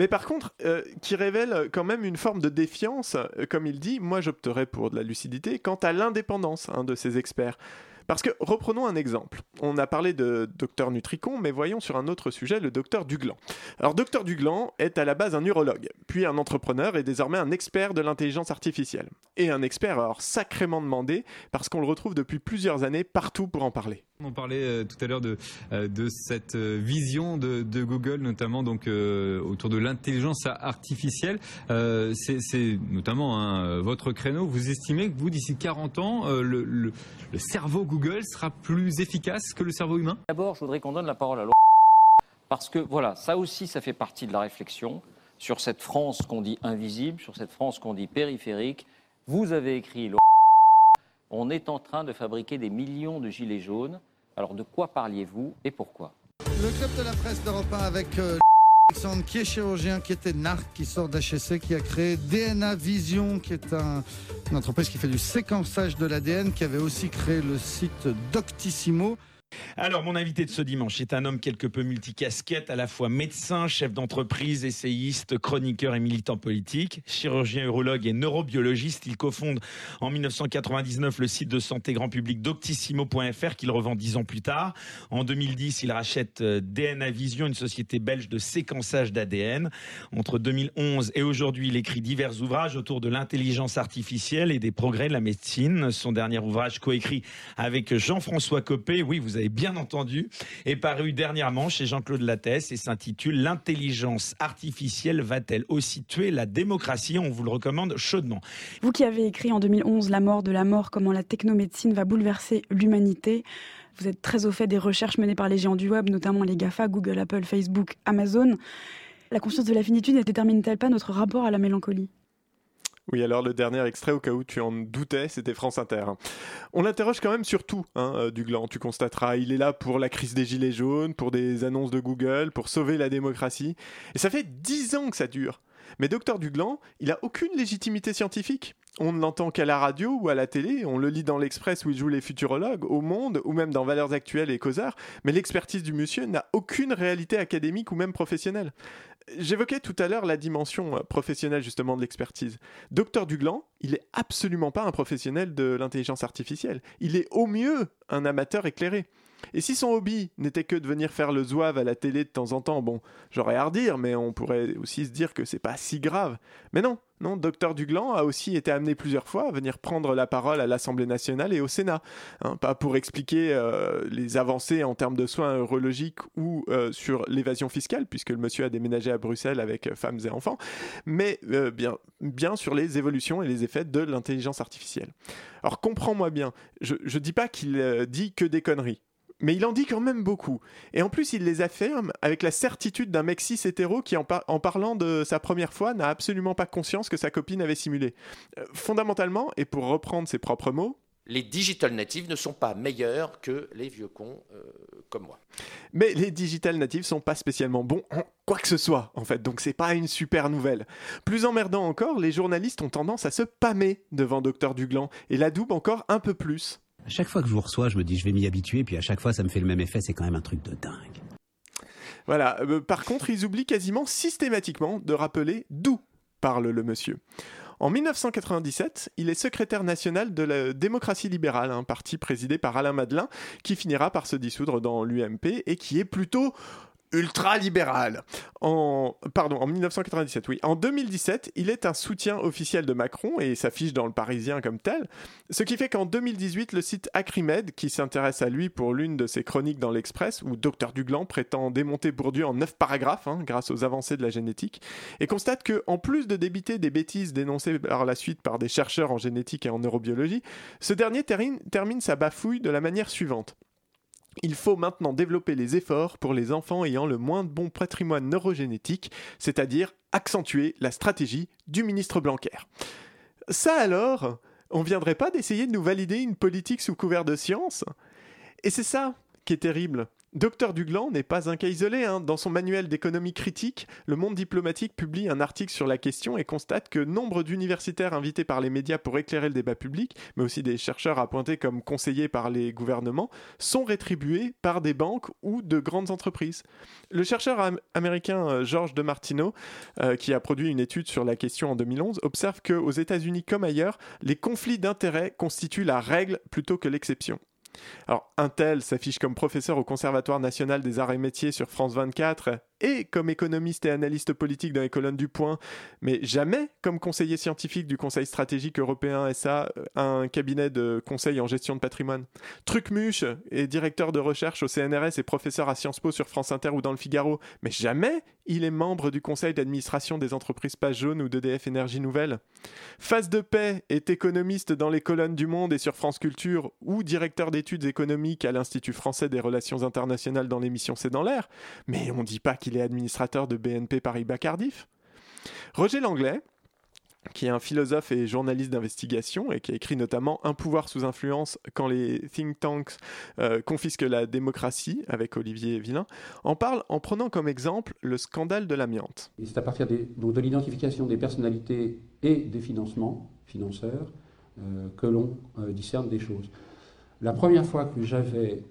par contre, euh, qui révèle quand même une forme de défiance, euh, comme il dit, moi j'opterais pour de la lucidité, quant à l'indépendance hein, de ces experts. Parce que, reprenons un exemple. On a parlé de docteur Nutricon, mais voyons sur un autre sujet le docteur Duglan. Alors, docteur Duglan est à la base un urologue, puis un entrepreneur et désormais un expert de l'intelligence artificielle. Et un expert alors sacrément demandé, parce qu'on le retrouve depuis plusieurs années partout pour en parler. On parlait euh, tout à l'heure de, euh, cette euh, vision de, Google, notamment donc autour de l'intelligence artificielle. C'est notamment hein, votre créneau. Vous estimez que vous, d'ici 40 ans, le cerveau Google sera plus efficace que le cerveau humain? D'abord, je voudrais qu'on donne la parole à Laurent. Parce que voilà, ça aussi, ça fait partie de la réflexion sur cette France qu'on dit invisible, sur cette France qu'on dit périphérique. Vous avez écrit Laurent. On est en train de fabriquer des millions de gilets jaunes. Alors de quoi parliez-vous et pourquoi? Le club de la presse d'Europe 1 avec euh, Alexandre, qui est chirurgien, qui était NARC, qui sort d'HSC, qui a créé DNA Vision, qui est un, une entreprise qui fait du séquençage de l'ADN, qui avait aussi créé le site Doctissimo. Alors, mon invité de ce dimanche est un homme quelque peu multicasquette, à la fois médecin, chef d'entreprise, essayiste, chroniqueur et militant politique, chirurgien urologue et neurobiologiste. Il cofonde en 1999 le site de santé grand public doctissimo.fr qu'il revend dix ans plus tard. En 2010, il rachète euh, DNA Vision, une société belge de séquençage d'ADN. Entre 2011 et aujourd'hui, il écrit divers ouvrages autour de l'intelligence artificielle et des progrès de la médecine. Son dernier ouvrage coécrit avec Jean-François Copé, oui, vous avez bien entendu, est paru dernièrement chez Jean-Claude Lattès et s'intitule L'intelligence artificielle va-t-elle aussi tuer la démocratie? On vous le recommande chaudement. Vous qui avez écrit en 2011 La mort de la mort, comment la technomédecine va bouleverser l'humanité, vous êtes très au fait des recherches menées par les géants du web, notamment les GAFA, Google, Apple, Facebook, Amazon. La conscience de la finitude ne détermine-t-elle pas notre rapport à la mélancolie? Oui, alors le dernier extrait, au cas où tu en doutais, c'était France Inter. On l'interroge quand même sur tout, hein, euh, Duglan, tu constateras. Il est là pour la crise des Gilets jaunes, pour des annonces de Google, pour sauver la démocratie. Et ça fait dix ans que ça dure. Mais docteur Duglan, il a aucune légitimité scientifique. On ne l'entend qu'à la radio ou à la télé, on le lit dans l'Express où il joue les futurologues, au Monde ou même dans Valeurs Actuelles et Causeurs, mais l'expertise du monsieur n'a aucune réalité académique ou même professionnelle. J'évoquais tout à l'heure la dimension euh, professionnelle justement de l'expertise. Docteur Duglan, il est absolument pas un professionnel de l'intelligence artificielle. Il est au mieux un amateur éclairé. Et si son hobby n'était que de venir faire le zouave à la télé de temps en temps, bon, j'aurais à redire, mais on pourrait aussi se dire que c'est pas si grave. Mais non, non, Docteur Duglan a aussi été amené plusieurs fois à venir prendre la parole à l'Assemblée nationale et au Sénat. Hein, pas pour expliquer euh, les avancées en termes de soins urologiques ou euh, sur l'évasion fiscale, puisque le monsieur a déménagé à Bruxelles avec euh, femmes et enfants, mais bien, bien sur les évolutions et les effets de l'intelligence artificielle. Alors comprends-moi bien, je ne dis pas qu'il dit que des conneries mais il en dit quand même beaucoup. Et en plus, il les affirme avec la certitude d'un mec cis hétéro qui, en, parlant de sa première fois, n'a absolument pas conscience que sa copine avait simulé. Euh, fondamentalement, et pour reprendre ses propres mots, les digital natives ne sont pas meilleurs que les vieux cons euh, comme moi. Mais les digital natives sont pas spécialement bons en quoi que ce soit, en fait, donc c'est pas une super nouvelle. Plus emmerdant encore, les journalistes ont tendance à se pâmer devant Docteur Duglan et l'adoubent encore un peu plus. Chaque fois que je vous reçois, je me dis je vais m'y habituer, puis à chaque fois ça me fait le même effet, c'est quand même un truc de dingue. Voilà, euh, par contre, ils oublient quasiment systématiquement de rappeler d'où parle le monsieur. En 1997, il est secrétaire national de la démocratie libérale, un parti présidé par Alain Madelin, qui finira par se dissoudre dans l'UMP et qui est plutôt ultra-libéral. En, pardon, en 1997, oui. En 2017, il est un soutien officiel de Macron et s'affiche dans le Parisien comme tel. Ce qui fait qu'en 2018, le site Acrimed, qui s'intéresse à lui pour l'une de ses chroniques dans l'Express, où Dr Duglan prétend démonter Bourdieu en neuf paragraphes, hein, grâce aux avancées de la génétique, et constate que, en plus de débiter des bêtises dénoncées par la suite par des chercheurs en génétique et en neurobiologie, ce dernier termine sa bafouille de la manière suivante. Il faut maintenant développer les efforts pour les enfants ayant le moins de bon patrimoine neurogénétique, c'est-à-dire accentuer la stratégie du ministre Blanquer. Ça alors, on viendrait pas d'essayer de nous valider une politique sous couvert de science? Et c'est ça qui est terrible. Docteur Duglan n'est pas un cas isolé. Hein. Dans son manuel d'économie critique, le monde diplomatique publie un article sur la question et constate que nombre d'universitaires invités par les médias pour éclairer le débat public, mais aussi des chercheurs appointés comme conseillers par les gouvernements, sont rétribués par des banques ou de grandes entreprises. Le chercheur américain euh, George De Martino, euh, qui a produit une étude sur la question en 2011, observe qu'aux États-Unis comme ailleurs, les conflits d'intérêts constituent la règle plutôt que l'exception. Alors, Intel s'affiche comme professeur au Conservatoire national des arts et métiers sur France 24 et comme économiste et analyste politique dans les colonnes du Point, mais jamais comme conseiller scientifique du Conseil stratégique européen SA, un cabinet de conseil en gestion de patrimoine. Trucmuche est directeur de recherche au CNRS et professeur à Sciences Po sur France Inter ou dans le Figaro, mais jamais il est membre du conseil d'administration des entreprises Page Jaune ou d'EDF Énergie Nouvelle. Face de paix est économiste dans les colonnes du Monde et sur France Culture ou directeur d'études économiques à l'Institut français des relations internationales dans l'émission C'est dans l'air, mais on dit pas qu'il il est administrateur de BNP Paribas Cardiff. Roger Langlais, qui est un philosophe et journaliste d'investigation et qui a écrit notamment Un pouvoir sous influence quand les think tanks euh, confisquent la démocratie avec Olivier Villain, en parle en prenant comme exemple le scandale de l'amiante. C'est à partir de l'identification des personnalités et des financements, financeurs, euh, que l'on euh, discerne des choses. La première fois que j'avais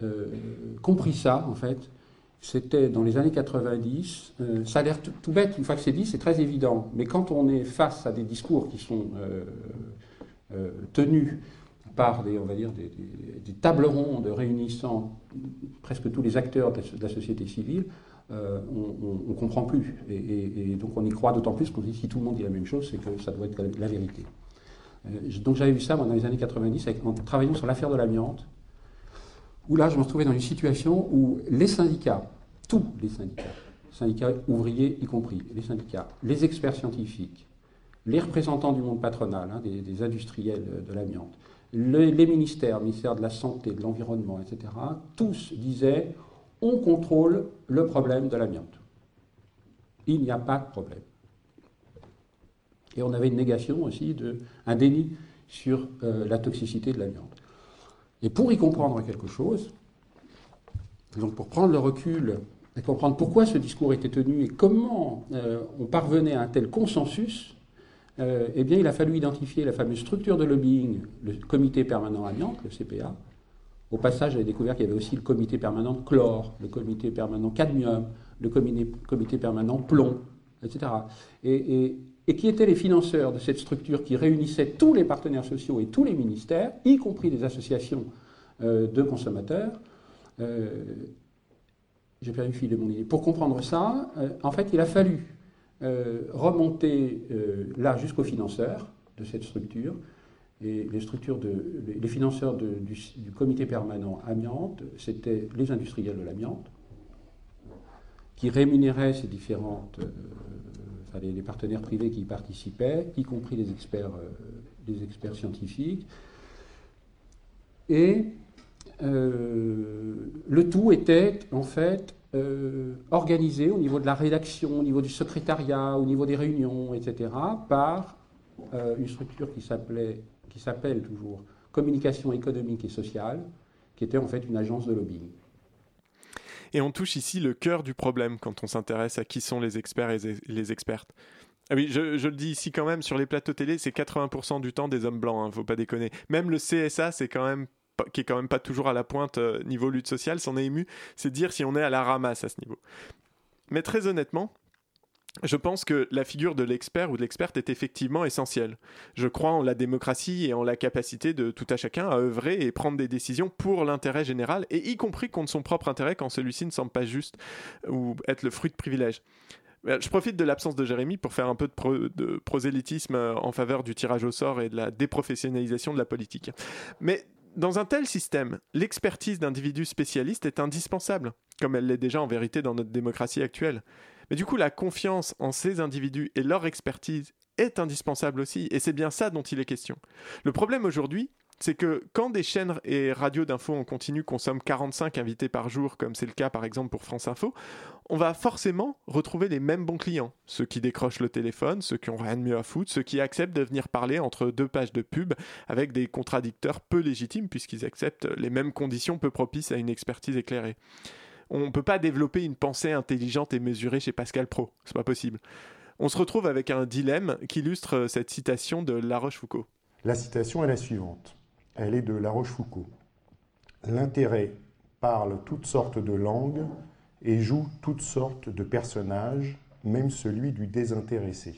compris ça, en fait, c'était dans les années 90. Euh, ça a l'air tout, bête, une fois que c'est dit, c'est très évident. Mais quand on est face à des discours qui sont euh, euh, tenus par des, on va dire, des, tables rondes réunissant presque tous les acteurs de la, société civile, on ne comprend plus. Et, donc on y croit d'autant plus qu'on dit si tout le monde dit la même chose, c'est que ça doit être la, vérité. donc j'avais vu ça dans les années 90 en travaillant sur l'affaire de l'amiante où là, je me retrouvais dans une situation où les syndicats, tous les syndicats, syndicats ouvriers y compris, les syndicats, les experts scientifiques, les représentants du monde patronal, hein, des, industriels de l'amiante, les ministères, le ministère de la Santé, de l'Environnement, etc., tous disaient on contrôle le problème de l'amiante. Il n'y a pas de problème. Et on avait une négation aussi, un déni sur euh, la toxicité de l'amiante. Et pour y comprendre quelque chose, donc pour prendre le recul et comprendre pourquoi ce discours était tenu et comment euh, on parvenait à un tel consensus, euh, eh bien, il a fallu identifier la fameuse structure de lobbying, le comité permanent amiante, le CPA. Au passage, j'avais découvert qu'il y avait aussi le comité permanent chlore, le comité permanent cadmium, le comité, permanent plomb, etc. Et, et- et qui étaient les financeurs de cette structure qui réunissait tous les partenaires sociaux et tous les ministères, y compris les associations euh, de consommateurs. Euh, perdu le fil de mon idée. Pour comprendre ça, euh, en fait, il a fallu euh, remonter là jusqu'aux financeurs de cette structure. Et les structures les, financeurs du, du comité permanent amiante, c'était les industriels de l'amiante, qui rémunéraient ces différentes, les, partenaires privés qui y participaient, y compris les experts, euh, scientifiques. Et euh, le tout était en fait euh, organisé au niveau de la rédaction, au niveau du secrétariat, au niveau des réunions, etc., par une structure qui s'appelait, qui s'appelle toujours Communication économique et sociale, qui était en fait une agence de lobbying. Et on touche ici le cœur du problème quand on s'intéresse à qui sont les experts et les- expertes. Ah oui, je, le dis ici quand même, sur les plateaux télé, c'est 80% du temps des hommes blancs, hein, faut pas déconner. Même le CSA, c'est quand même qui est quand même pas toujours à la pointe euh, niveau lutte sociale, s'en est ému, c'est dire si on est à la ramasse à ce niveau. Mais très honnêtement, je pense que la figure de l'expert ou de l'experte est effectivement essentielle. Je crois en la démocratie et en la capacité de tout à chacun à œuvrer et prendre des décisions pour l'intérêt général, et y compris contre son propre intérêt quand celui-ci ne semble pas juste ou être le fruit de privilèges. Euh, Je profite de l'absence de Jérémy pour faire un peu de, de prosélytisme euh, en faveur du tirage au sort et de la déprofessionnalisation de la politique. Mais dans un tel système, l'expertise d'individus spécialistes est indispensable, comme elle l'est déjà en vérité dans notre démocratie actuelle. Mais du coup, la confiance en ces individus et leur expertise est indispensable aussi, et c'est bien ça dont il est question. Le problème aujourd'hui, c'est que quand des chaînes et radios d'infos en continu consomment 45 invités par jour, comme c'est le cas par exemple pour France Info, on va forcément retrouver les mêmes bons clients. Ceux qui décrochent le téléphone, ceux qui ont rien de mieux à foutre, ceux qui acceptent de venir parler entre deux pages de pub avec des contradicteurs peu légitimes puisqu'ils acceptent les mêmes conditions peu propices à une expertise éclairée. On ne peut pas développer une pensée intelligente et mesurée chez Pascal Pro, c'est pas possible. On se retrouve avec un dilemme qui illustre cette citation de La Rochefoucauld. La citation est la suivante. Elle est de La Rochefoucauld. L'intérêt parle toutes sortes de langues et joue toutes sortes de personnages, même celui du désintéressé.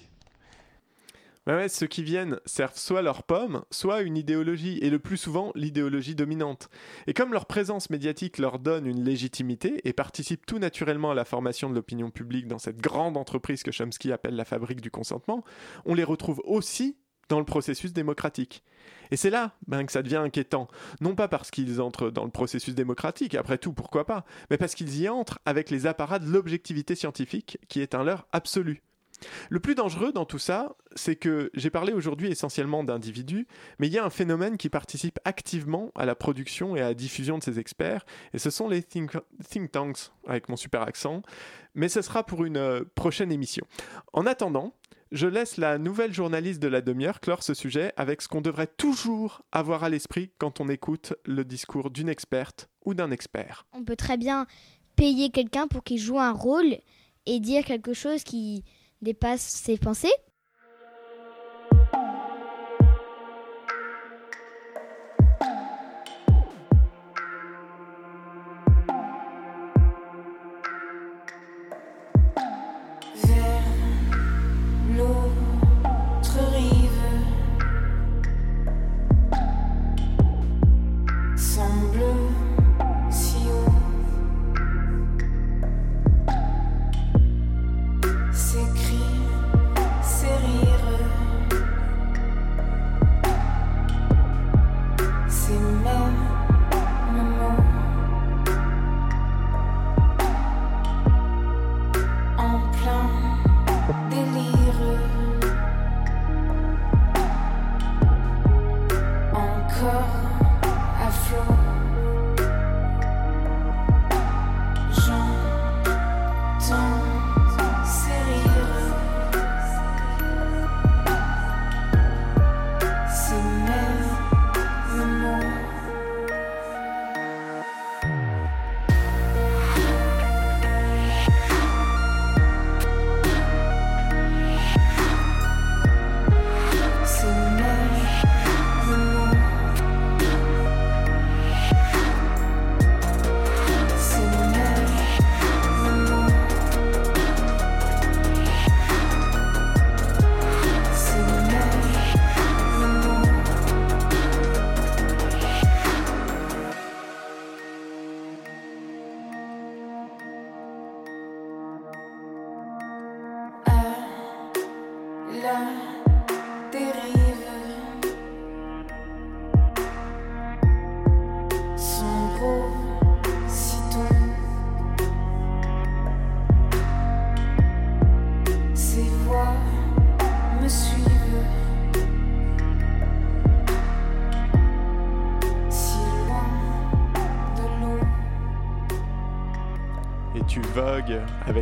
Ouais, ouais, ceux qui viennent servent soit leur pomme, soit une idéologie, et le plus souvent l'idéologie dominante. Et comme leur présence médiatique leur donne une légitimité et participe tout naturellement à la formation de l'opinion publique dans cette grande entreprise que Chomsky appelle la fabrique du consentement, on les retrouve aussi dans le processus démocratique. Et c'est là ben, que ça devient inquiétant. Non pas parce qu'ils entrent dans le processus démocratique, après tout, pourquoi pas, mais parce qu'ils y entrent avec les apparats de l'objectivité scientifique qui est un leurre absolu. Le plus dangereux dans tout ça, c'est que j'ai parlé aujourd'hui essentiellement d'individus, mais il y a un phénomène qui participe activement à la production et à la diffusion de ces experts, et ce sont les think, think tanks, avec mon super accent, mais ce sera pour une euh, prochaine émission. En attendant, je laisse la nouvelle journaliste de la demi-heure clore ce sujet avec ce qu'on devrait toujours avoir à l'esprit quand on écoute le discours d'une experte ou d'un expert. On peut très bien payer quelqu'un pour qu'il joue un rôle et dire quelque chose qui dépasse ses pensées.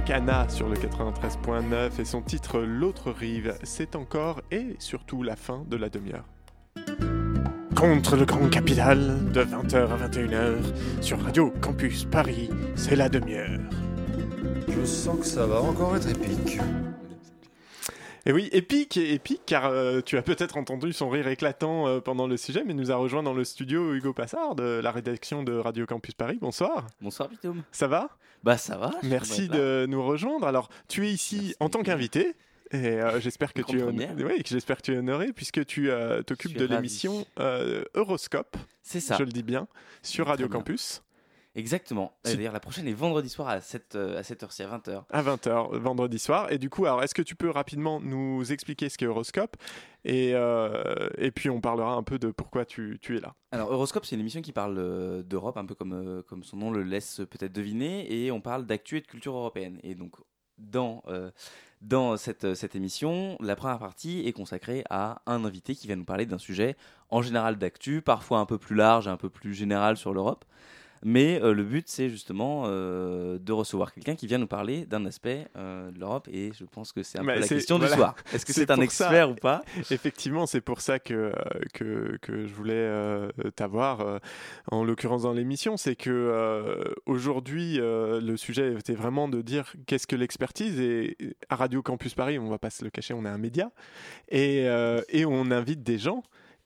Avec Anna sur le 93.9 et son titre L'autre rive, c'est encore et surtout la fin de la demi-heure. Contre le grand capital, de 20h à 21h, sur Radio Campus Paris, c'est la demi-heure. Je sens que ça va encore être épique. Et oui, épique, épique, car euh, tu as peut-être entendu son rire éclatant euh, pendant le sujet, mais nous a rejoint dans le studio Hugo Passard de la rédaction de Radio Campus Paris. Bonsoir. Bonsoir, Guillaume. Ça va? Bah, ça va. Merci de nous rejoindre. Alors, tu es ici en tant qu'invité. Et euh, j'espère que tu es oui, que j'espère que tu es honoré puisque tu euh, t'occupes de l'émission euh, Euroscope. C'est ça. Je le dis bien sur Radio Très. Campus Exactement. D'ailleurs, la prochaine est vendredi soir à 7, euh, à 7h, à 20h. à 20h vendredi soir. Et du coup, alors est-ce que tu peux rapidement nous expliquer ce qu'est Euroscope et, euh, et puis on parlera un peu de pourquoi tu, tu es là. Alors, Euroscope, c'est une émission qui parle euh, d'Europe, un peu comme, comme son nom le laisse peut-être deviner, et on parle d'actu et de culture européenne. Et donc, dans, euh, dans cette, cette émission, la première partie est consacrée à un invité qui vient nous parler d'un sujet en général d'actu, parfois un peu plus large, un peu plus général sur l'Europe. Mais euh, le but, c'est justement euh, de recevoir quelqu'un qui vient nous parler d'un aspect euh, de l'Europe, et je pense que c'est un peu la question voilà. du soir. Est-ce que c'est un ça- expert ou pas? Effectivement, c'est pour ça que, que, que je voulais t'avoir, en l'occurrence dans l'émission. C'est que aujourd'hui, le sujet était vraiment de dire qu'est-ce que l'expertise. Et à Radio Campus Paris, on va pas se le cacher, on est un média. Et, et on invite des gens.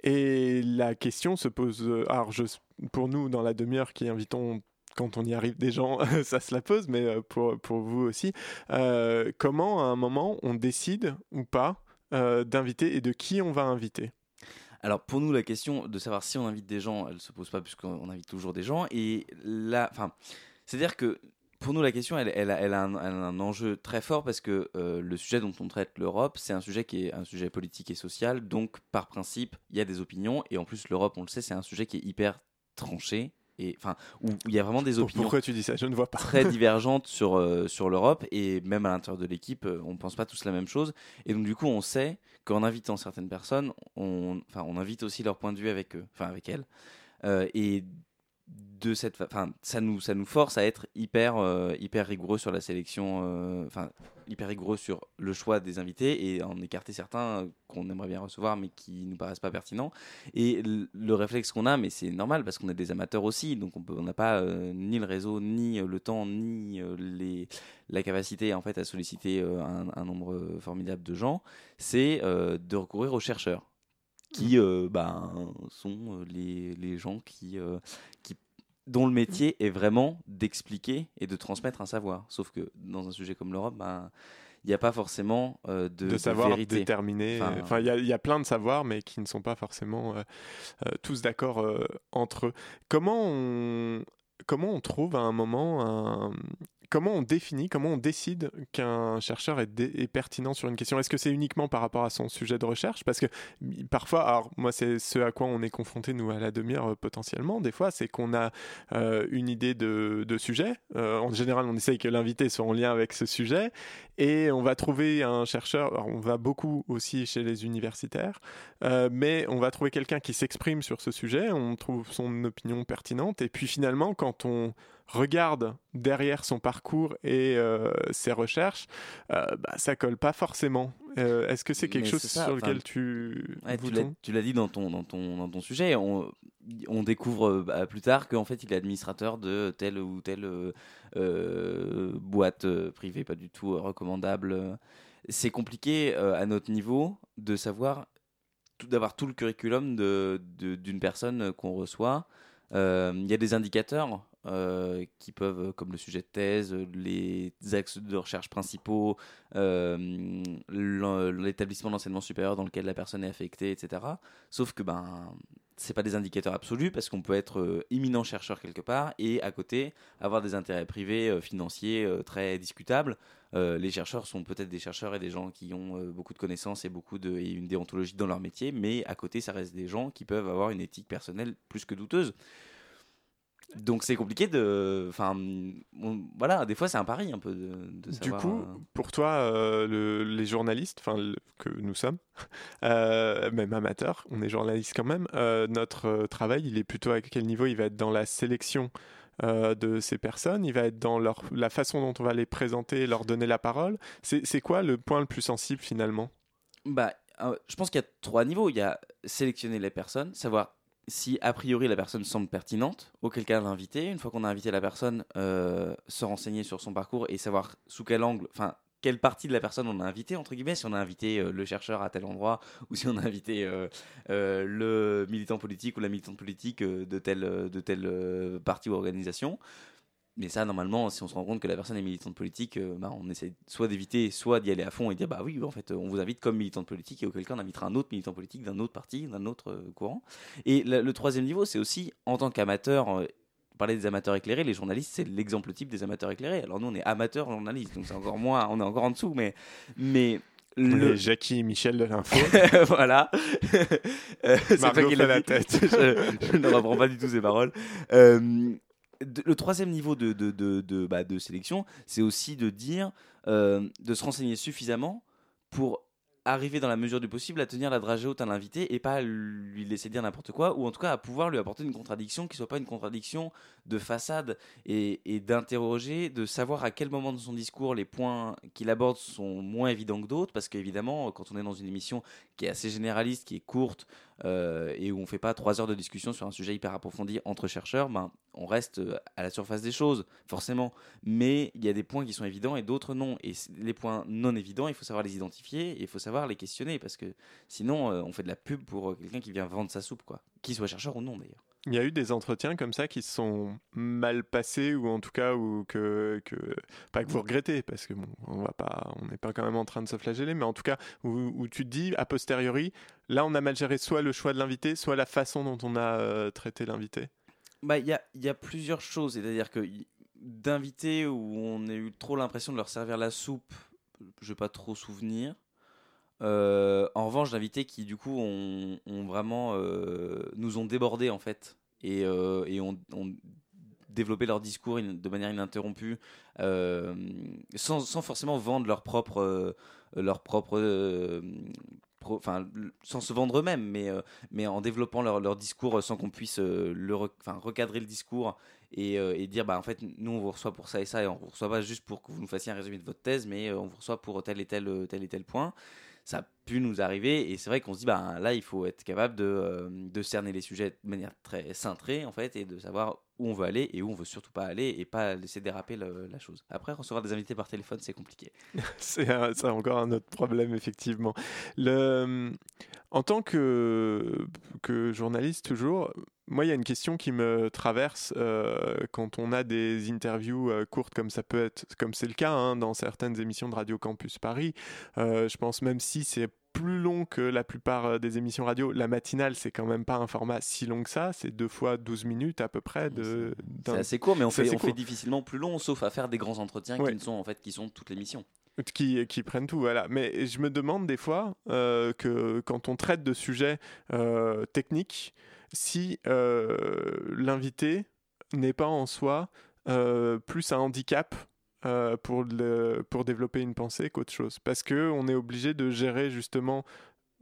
Et la question se pose. euh, Alors, je, pour nous, dans la demi-heure qui invitons quand on y arrive des gens, ça se la pose, mais euh, pour, pour vous aussi, euh, comment à un moment on décide ou pas d'inviter et de qui on va inviter? Alors pour nous, la question de savoir si on invite des gens, elle se pose pas puisqu'on invite toujours des gens. Et là, enfin, c'est-à-dire que pour nous, la question, elle, elle a, elle a un, elle a un enjeu très fort parce que euh, le sujet dont on traite l'Europe, c'est un sujet qui est un sujet politique et social. Donc par principe, il y a des opinions et en plus l'Europe, on le sait, c'est un sujet qui est hyper tranché. Et enfin, où il y a vraiment des opinions Pourquoi tu dis ça? Je ne vois pas. très divergentes sur, euh, sur l'Europe et même à l'intérieur de l'équipe, euh, on ne pense pas tous la même chose. Et donc, du coup, on sait qu'en invitant certaines personnes, on, on invite aussi leur point de vue avec eux, enfin avec elles. Euh, et de cette, enfin, ça nous, ça nous force à être hyper, euh, hyper rigoureux sur la sélection, euh, enfin, hyper rigoureux sur le choix des invités et en écarter certains qu'on aimerait bien recevoir mais qui nous paraissent pas pertinents. Et le réflexe qu'on a, mais c'est normal parce qu'on est des amateurs aussi, donc on peut- on n'a pas euh, ni le réseau, ni le temps, ni les, la capacité en fait à solliciter un, nombre formidable de gens, c'est de recourir aux chercheurs qui euh, ben, sont euh, les, les gens qui, euh, qui dont le métier est vraiment d'expliquer et de transmettre un savoir. Sauf que dans un sujet comme l'Europe, ben, il n'y a pas forcément euh, de, savoir vérité. déterminer. Enfin, Enfin, il y, a- il y a plein de savoirs, mais qui ne sont pas forcément tous d'accord entre eux. Comment on, comment on trouve à un moment un- Comment on définit, comment on décide qu'un chercheur est, pertinent sur une question? Est-ce que c'est uniquement par rapport à son sujet de recherche? Parce que parfois, alors moi c'est ce à quoi on est confronté nous à la demi-heure euh, potentiellement, des fois, c'est qu'on a euh, une idée de, sujet. Euh, en général, on essaye que l'invité soit en lien avec ce sujet et on va trouver un chercheur. On va beaucoup aussi chez les universitaires, mais on va trouver quelqu'un qui s'exprime sur ce sujet. On trouve son opinion pertinente et puis finalement, quand on regarde derrière son parcours et euh, ses recherches, euh, bah, ça colle pas forcément. Euh, Est-ce que c'est quelque Mais chose sur enfin, lequel tu Ouais, tu l'as- dit dans ton, dans ton, dans ton sujet. On, on découvre bah, plus tard qu'en fait il est administrateur de telle ou telle euh, boîte privée, pas du tout recommandable. C'est compliqué à notre niveau de savoir, d'avoir tout le curriculum de- de- d'une personne qu'on reçoit. Euh, Il y a des indicateurs euh, qui peuvent, comme le sujet de thèse, les axes de recherche principaux, euh, l'établissement d'enseignement supérieur dans lequel la personne est affectée, etc. Sauf que ben, c'est pas des indicateurs absolus parce qu'on peut être euh, éminent chercheur quelque part et à côté avoir des intérêts privés euh, financiers euh, très discutables. Euh, les chercheurs sont peut-être des chercheurs et des gens qui ont euh, beaucoup de connaissances et beaucoup de et une déontologie dans leur métier, mais à côté ça reste des gens qui peuvent avoir une éthique personnelle plus que douteuse. Donc c'est compliqué de, enfin, voilà, des fois c'est un pari un peu de, de Du savoir, coup, euh, pour toi, euh, le- les journalistes, enfin le- que nous sommes, euh, même amateurs, on est journalistes quand même. euh, notre travail, il est plutôt à quel niveau? Il va être dans la sélection de ces personnes? Il va être dans leur, la façon dont on va les présenter, leur donner la parole? C'est quoi le point le plus sensible finalement? Bah, je pense qu'il y a trois niveaux. Il y a sélectionner les personnes, savoir si a priori la personne semble pertinente, auquel cas l'inviter. Une fois qu'on a invité la personne, euh, se renseigner sur son parcours et savoir sous quel angle, enfin, quelle partie de la personne on a invité, entre guillemets, si on a invité euh, le chercheur à tel endroit ou si on a invité euh, le militant politique ou la militante politique de telle, de telle partie ou organisation. Mais ça, normalement, si on se rend compte que la personne est militante politique, euh, bah, on essaie soit d'éviter, soit d'y aller à fond et dire bah oui, en fait, on vous invite comme militante politique et auquel cas on invitera un autre militant politique d'un autre parti, d'un autre euh, courant. Et le, le troisième niveau, c'est aussi en tant qu'amateur. euh, parler des amateurs éclairés, les journalistes, c'est l'exemple type des amateurs éclairés. Alors nous, on est amateurs journalistes, donc c'est encore moins, on est encore en dessous, mais mais le Jackie et Michel de l'info. voilà. Euh, c'est toi qui la tête. je, je ne reprends pas du tout ces paroles. Euh, le troisième niveau de, de, de, de, bah, sélection, c'est aussi de dire, euh, de se renseigner suffisamment pour arriver dans la mesure du possible à tenir la dragée haute à l'invité et pas lui laisser dire n'importe quoi, ou en tout cas à pouvoir lui apporter une contradiction qui soit pas une contradiction de façade et d'interroger, de savoir à quel moment de son discours les points qu'il aborde sont moins évidents que d'autres, parce qu'évidemment, quand on est dans une émission qui est assez généraliste, qui est courte, euh, et où on fait pas trois heures de discussion sur un sujet hyper approfondi entre chercheurs, ben, on reste euh, à la surface des choses, forcément. Mais il y a des points qui sont évidents et d'autres non. Et les points non évidents, il faut savoir les identifier et il faut savoir les questionner, parce que sinon, euh, on fait de la pub pour quelqu'un qui vient vendre sa soupe, quoi. Qu'il soit chercheur ou non, d'ailleurs. Il y a eu des entretiens comme ça qui se sont mal passés ou en tout cas ou que, que pas que vous regrettez parce que bon on va pas on n'est pas quand même en train de se flageller mais en tout cas où, tu te dis a posteriori là on a mal géré soit le choix de l'invité soit la façon dont on a euh, traité l'invité. Bah, il y a, y a plusieurs choses. C'est-à-dire que d'invités où on a eu trop l'impression de leur servir la soupe, je vais pas trop souvenir. Euh, en revanche, d'invités qui, du coup, ont, vraiment euh, nous ont débordé en fait et, euh, ont, développé leur discours de manière ininterrompue sans, forcément vendre leur propre leur sans se vendre eux-mêmes mais mais en développant leur, discours sans qu'on puisse le recadrer le discours et, dire bah en fait nous on vous reçoit pour ça et ça et on vous reçoit pas juste pour que vous nous fassiez un résumé de votre thèse mais on vous reçoit pour tel et tel tel et tel point ça a pu nous arriver et c'est vrai qu'on se dit bah là il faut être capable de, euh, de cerner les sujets de manière très cintrée en fait et de savoir où on veut aller et où on veut surtout pas aller et pas laisser déraper la chose après recevoir des invités par téléphone c'est compliqué C'est encore un autre problème, effectivement. En tant que, que journaliste, toujours, moi, il y a une question qui me traverse euh, quand on a des interviews euh, courtes, comme ça peut être, comme c'est le cas hein, dans certaines émissions de Radio Campus Paris. Euh, je pense même si c'est plus long que la plupart euh, des émissions radio, la matinale, c'est quand même pas un format si long que ça. C'est deux fois 12 minutes à peu près. De, c'est assez court mais on fait, on difficilement plus long sauf à faire des grands entretiens Ouais. qui ne sont en fait qui sont toutes les missions qui, qui prennent tout, voilà. Mais je me demande des fois euh, que quand on traite de sujets euh, techniques, si euh, l'invité n'est pas en soi plus un handicap euh, pour, pour développer une pensée qu'autre chose. Parce qu'on est obligé de gérer justement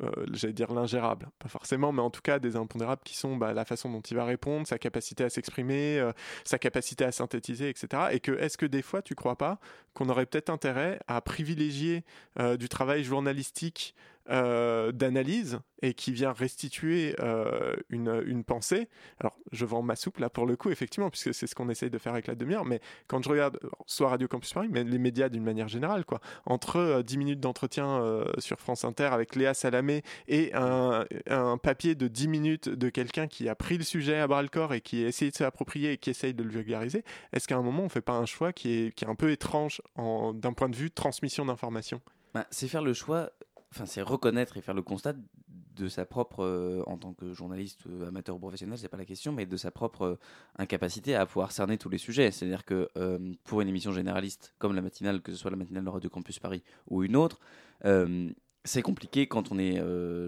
euh, j'allais dire l'ingérable, pas forcément, mais en tout cas des impondérables qui sont bah, la façon dont il va répondre, sa capacité à s'exprimer, euh, sa capacité à synthétiser, etc. Et que est-ce que des fois tu crois pas qu'on aurait peut-être intérêt à privilégier du travail journalistique euh, d'analyse et qui vient restituer euh, une, une pensée. Alors, je vends ma soupe là pour le coup, effectivement, puisque c'est ce qu'on essaye de faire avec la demi-heure, mais quand je regarde, soit Radio Campus Paris, mais les médias d'une manière générale, quoi, entre euh, 10 minutes d'entretien euh, sur France Inter avec Léa Salamé et un, papier de 10 minutes de quelqu'un qui a pris le sujet à bras le corps et qui a essayé de s'approprier et qui essaye de le vulgariser, est-ce qu'à un moment on fait pas un choix qui est, qui est un peu étrange d'un point de vue transmission d'information Bah, c'est faire le choix, enfin c'est reconnaître et faire le constat de sa propre, euh, en tant que journaliste euh, amateur ou professionnel, c'est pas la question, mais de sa propre euh, incapacité à pouvoir cerner tous les sujets. C'est-à-dire que pour une émission généraliste comme la matinale, que ce soit la matinale de Campus Paris ou une autre, c'est compliqué quand on est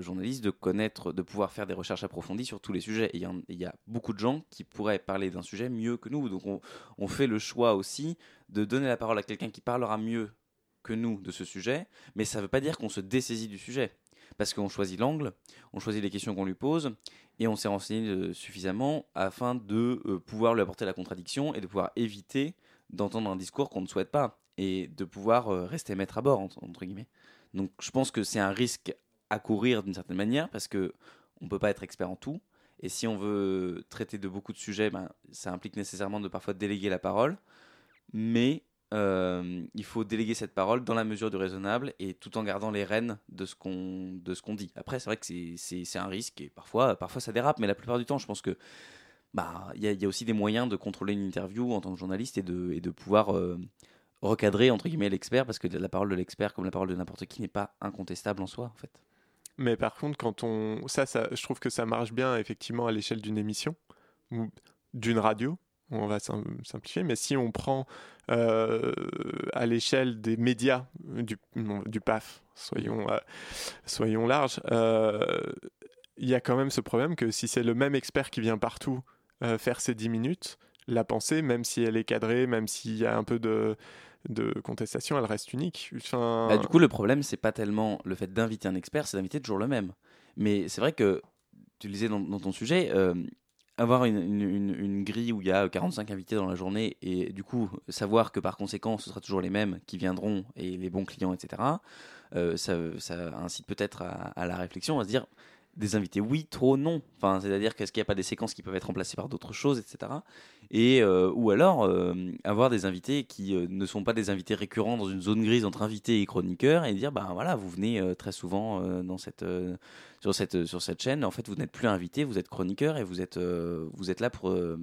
journaliste de connaître, de pouvoir faire des recherches approfondies sur tous les sujets. Et Il y, a beaucoup de gens qui pourraient parler d'un sujet mieux que nous. Donc on, on fait le choix aussi de donner la parole à quelqu'un qui parlera mieux que nous de ce sujet, mais ça ne veut pas dire qu'on se dessaisit du sujet. Parce qu'on choisit l'angle, on choisit les questions qu'on lui pose, et on s'est renseigné euh, suffisamment afin de euh, pouvoir lui apporter la contradiction et de pouvoir éviter d'entendre un discours qu'on ne souhaite pas, et de pouvoir euh, rester maître à bord, entre, guillemets. Donc je pense que c'est un risque à courir d'une certaine manière, parce que on peut pas être expert en tout, et si on veut traiter de beaucoup de sujets, ben, ça implique nécessairement de parfois déléguer la parole, mais euh, il faut déléguer cette parole dans la mesure du raisonnable et tout en gardant les rênes de ce qu'on de ce qu'on dit. Après, c'est vrai que c'est- un risque et parfois, parfois ça dérape, mais la plupart du temps, je pense que bah il y, a- il y a aussi des moyens de contrôler une interview en tant que journaliste et de, et de pouvoir euh, recadrer entre guillemets l'expert parce que la parole de l'expert, comme la parole de n'importe qui, n'est pas incontestable en soi en fait. Mais par contre, quand on. Ça, ça, je trouve que ça marche bien, effectivement, à l'échelle d'une émission ou d'une radio. On va sim- simplifier, mais si on prend euh, à l'échelle des médias, du, PAF, soyons, euh, soyons larges, euh, il y a quand même ce problème que si c'est le même expert qui vient partout faire ses 10 minutes, la pensée, même si elle est cadrée, même s'il y a un peu de, contestation, elle reste unique. Enfin, Bah, du coup, le problème, c'est pas tellement le fait d'inviter un expert, c'est d'inviter toujours le même. Mais c'est vrai que, tu le disais dans, dans ton sujet, avoir une, une- grille où il y a 45 invités dans la journée et du coup, savoir que par conséquent, ce sera toujours les mêmes qui viendront et les bons clients, etc., euh, ça, ça incite peut-être à, la réflexion, à se dire des invités oui, trop non. Enfin, c'est-à-dire qu'est-ce qu'il n'y a pas des séquences qui peuvent être remplacées par d'autres choses, etc. Et euh, ou alors euh, avoir des invités qui ne sont pas des invités récurrents dans une zone grise entre invités et chroniqueurs et dire ben voilà, vous venez très souvent dans cette sur cette sur cette chaîne. En fait, vous n'êtes plus invité, vous êtes chroniqueur et vous êtes euh, vous là pour euh,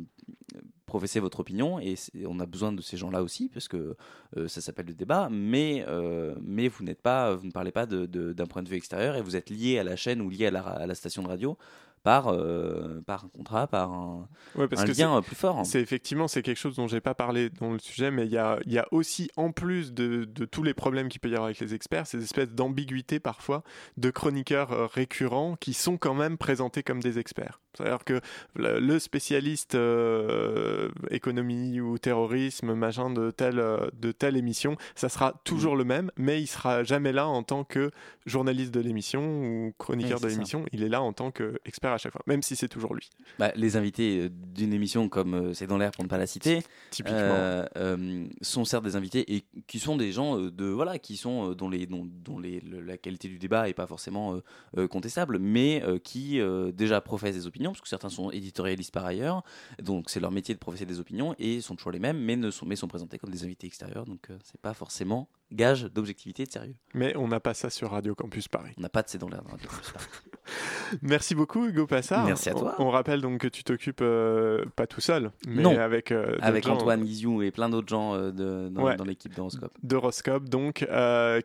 professer votre opinion. Et on a besoin de ces gens-là aussi parce que euh, ça s'appelle le débat. Mais euh, vous n'êtes pas vous ne parlez pas d'un point de vue extérieur et vous êtes lié à la chaîne ou lié à la station de radio par euh, par un contrat par un, Ouais, parce un que lien euh, plus fort C'est effectivement c'est quelque chose dont j'ai pas parlé dans le sujet, mais il y a, y a aussi en plus de, de tous les problèmes qu'il peut y avoir avec les experts, ces espèces d'ambiguïté parfois de chroniqueurs euh, récurrents qui sont quand même présentés comme des experts. C'est-à-dire que le, spécialiste euh, économie ou terrorisme, machin de telle de telle émission, ça sera toujours le même, mais il sera jamais là en tant que journaliste de l'émission ou chroniqueur de l'émission. Il est là en tant qu'expert à chaque fois, même si c'est toujours lui. Bah, les invités euh, d'une émission comme euh, C'est dans l'air pour ne pas la citer, Typiquement. euh, euh, sont certes des invités et qui sont des gens de voilà qui sont dont les dont, dont les, le- la qualité du débat est pas forcément euh, contestable, mais qui déjà professent des opinions parce que certains sont éditorialistes par ailleurs, donc c'est leur métier de professer des opinions et sont toujours les mêmes, mais ne sont mais sont présentés comme des invités extérieurs, donc c'est pas forcément gage d'objectivité et de sérieux. Mais on n'a pas ça sur Radio Campus Paris. On n'a pas de C'est dans l'air Radio Campus Paris. Merci beaucoup Hugo Passard. Merci à toi. On, on rappelle donc que tu t'occupes euh, pas tout seul, mais non, avec euh, avec gens Antoine Guizou et plein d'autres gens euh, de, dans, Ouais. dans l'équipe d'Horoscope. d'Horoscope, donc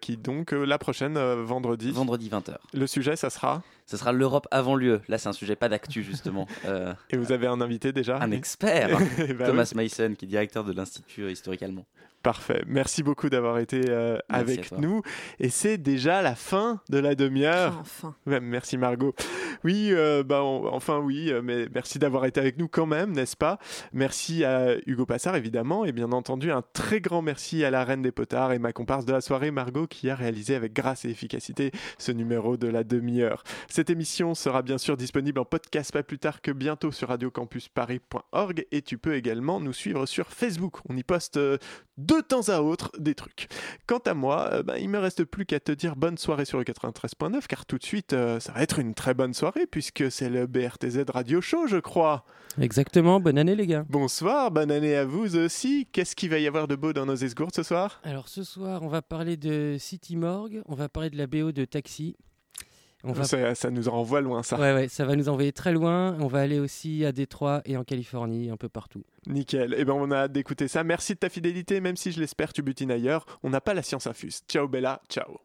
qui donc la prochaine vendredi. Vendredi 20h. Le sujet, ça sera. Ce sera l'Europe avant lieu. Là, c'est un sujet pas d'actu, justement. Et vous avez un invité déjà un expert, Eh ben Thomas oui. Meissen, qui est directeur de l'Institut historique allemand. Parfait. Merci beaucoup d'avoir été euh, avec nous. Et c'est déjà la fin de la demi-heure. Enfin. Ouais, merci Margot. Oui, euh, bah, on- enfin oui, euh, mais merci d'avoir été avec nous quand même, n'est-ce pas? Merci à Hugo Passard évidemment, et bien entendu un très grand merci à la Reine des Potards et ma comparse de la soirée Margot qui a réalisé avec grâce et efficacité ce numéro de la demi-heure. Cette émission sera bien sûr disponible en podcast pas plus tard que bientôt sur radiocampusparis.org et tu peux également nous suivre sur Facebook. On y poste euh, de temps à autre des trucs. Quant à moi, euh, bah, il me reste plus qu'à te dire bonne soirée sur le 93.9 car tout de suite euh, ça va être une très bonne soirée puisque c'est le BRTZ Radio Show je crois. Exactement, bonne année les gars. Bonsoir, bonne année à vous aussi. Qu'est-ce qu'il va y avoir de beau dans nos esgourdes ce soir? Alors ce soir, on va parler de City Morgue, on va parler de la BO de Taxi. On va... ça, ça nous renvoie loin ça. Ouais, ouais, ça va nous envoyer très loin. On va aller aussi à Détroit et en Californie, un peu partout. Nickel. Eh ben on a hâte d'écouter ça. Merci de ta fidélité même si je l'espère tu butines ailleurs. On n'a pas la science infuse. Ciao Bella, ciao.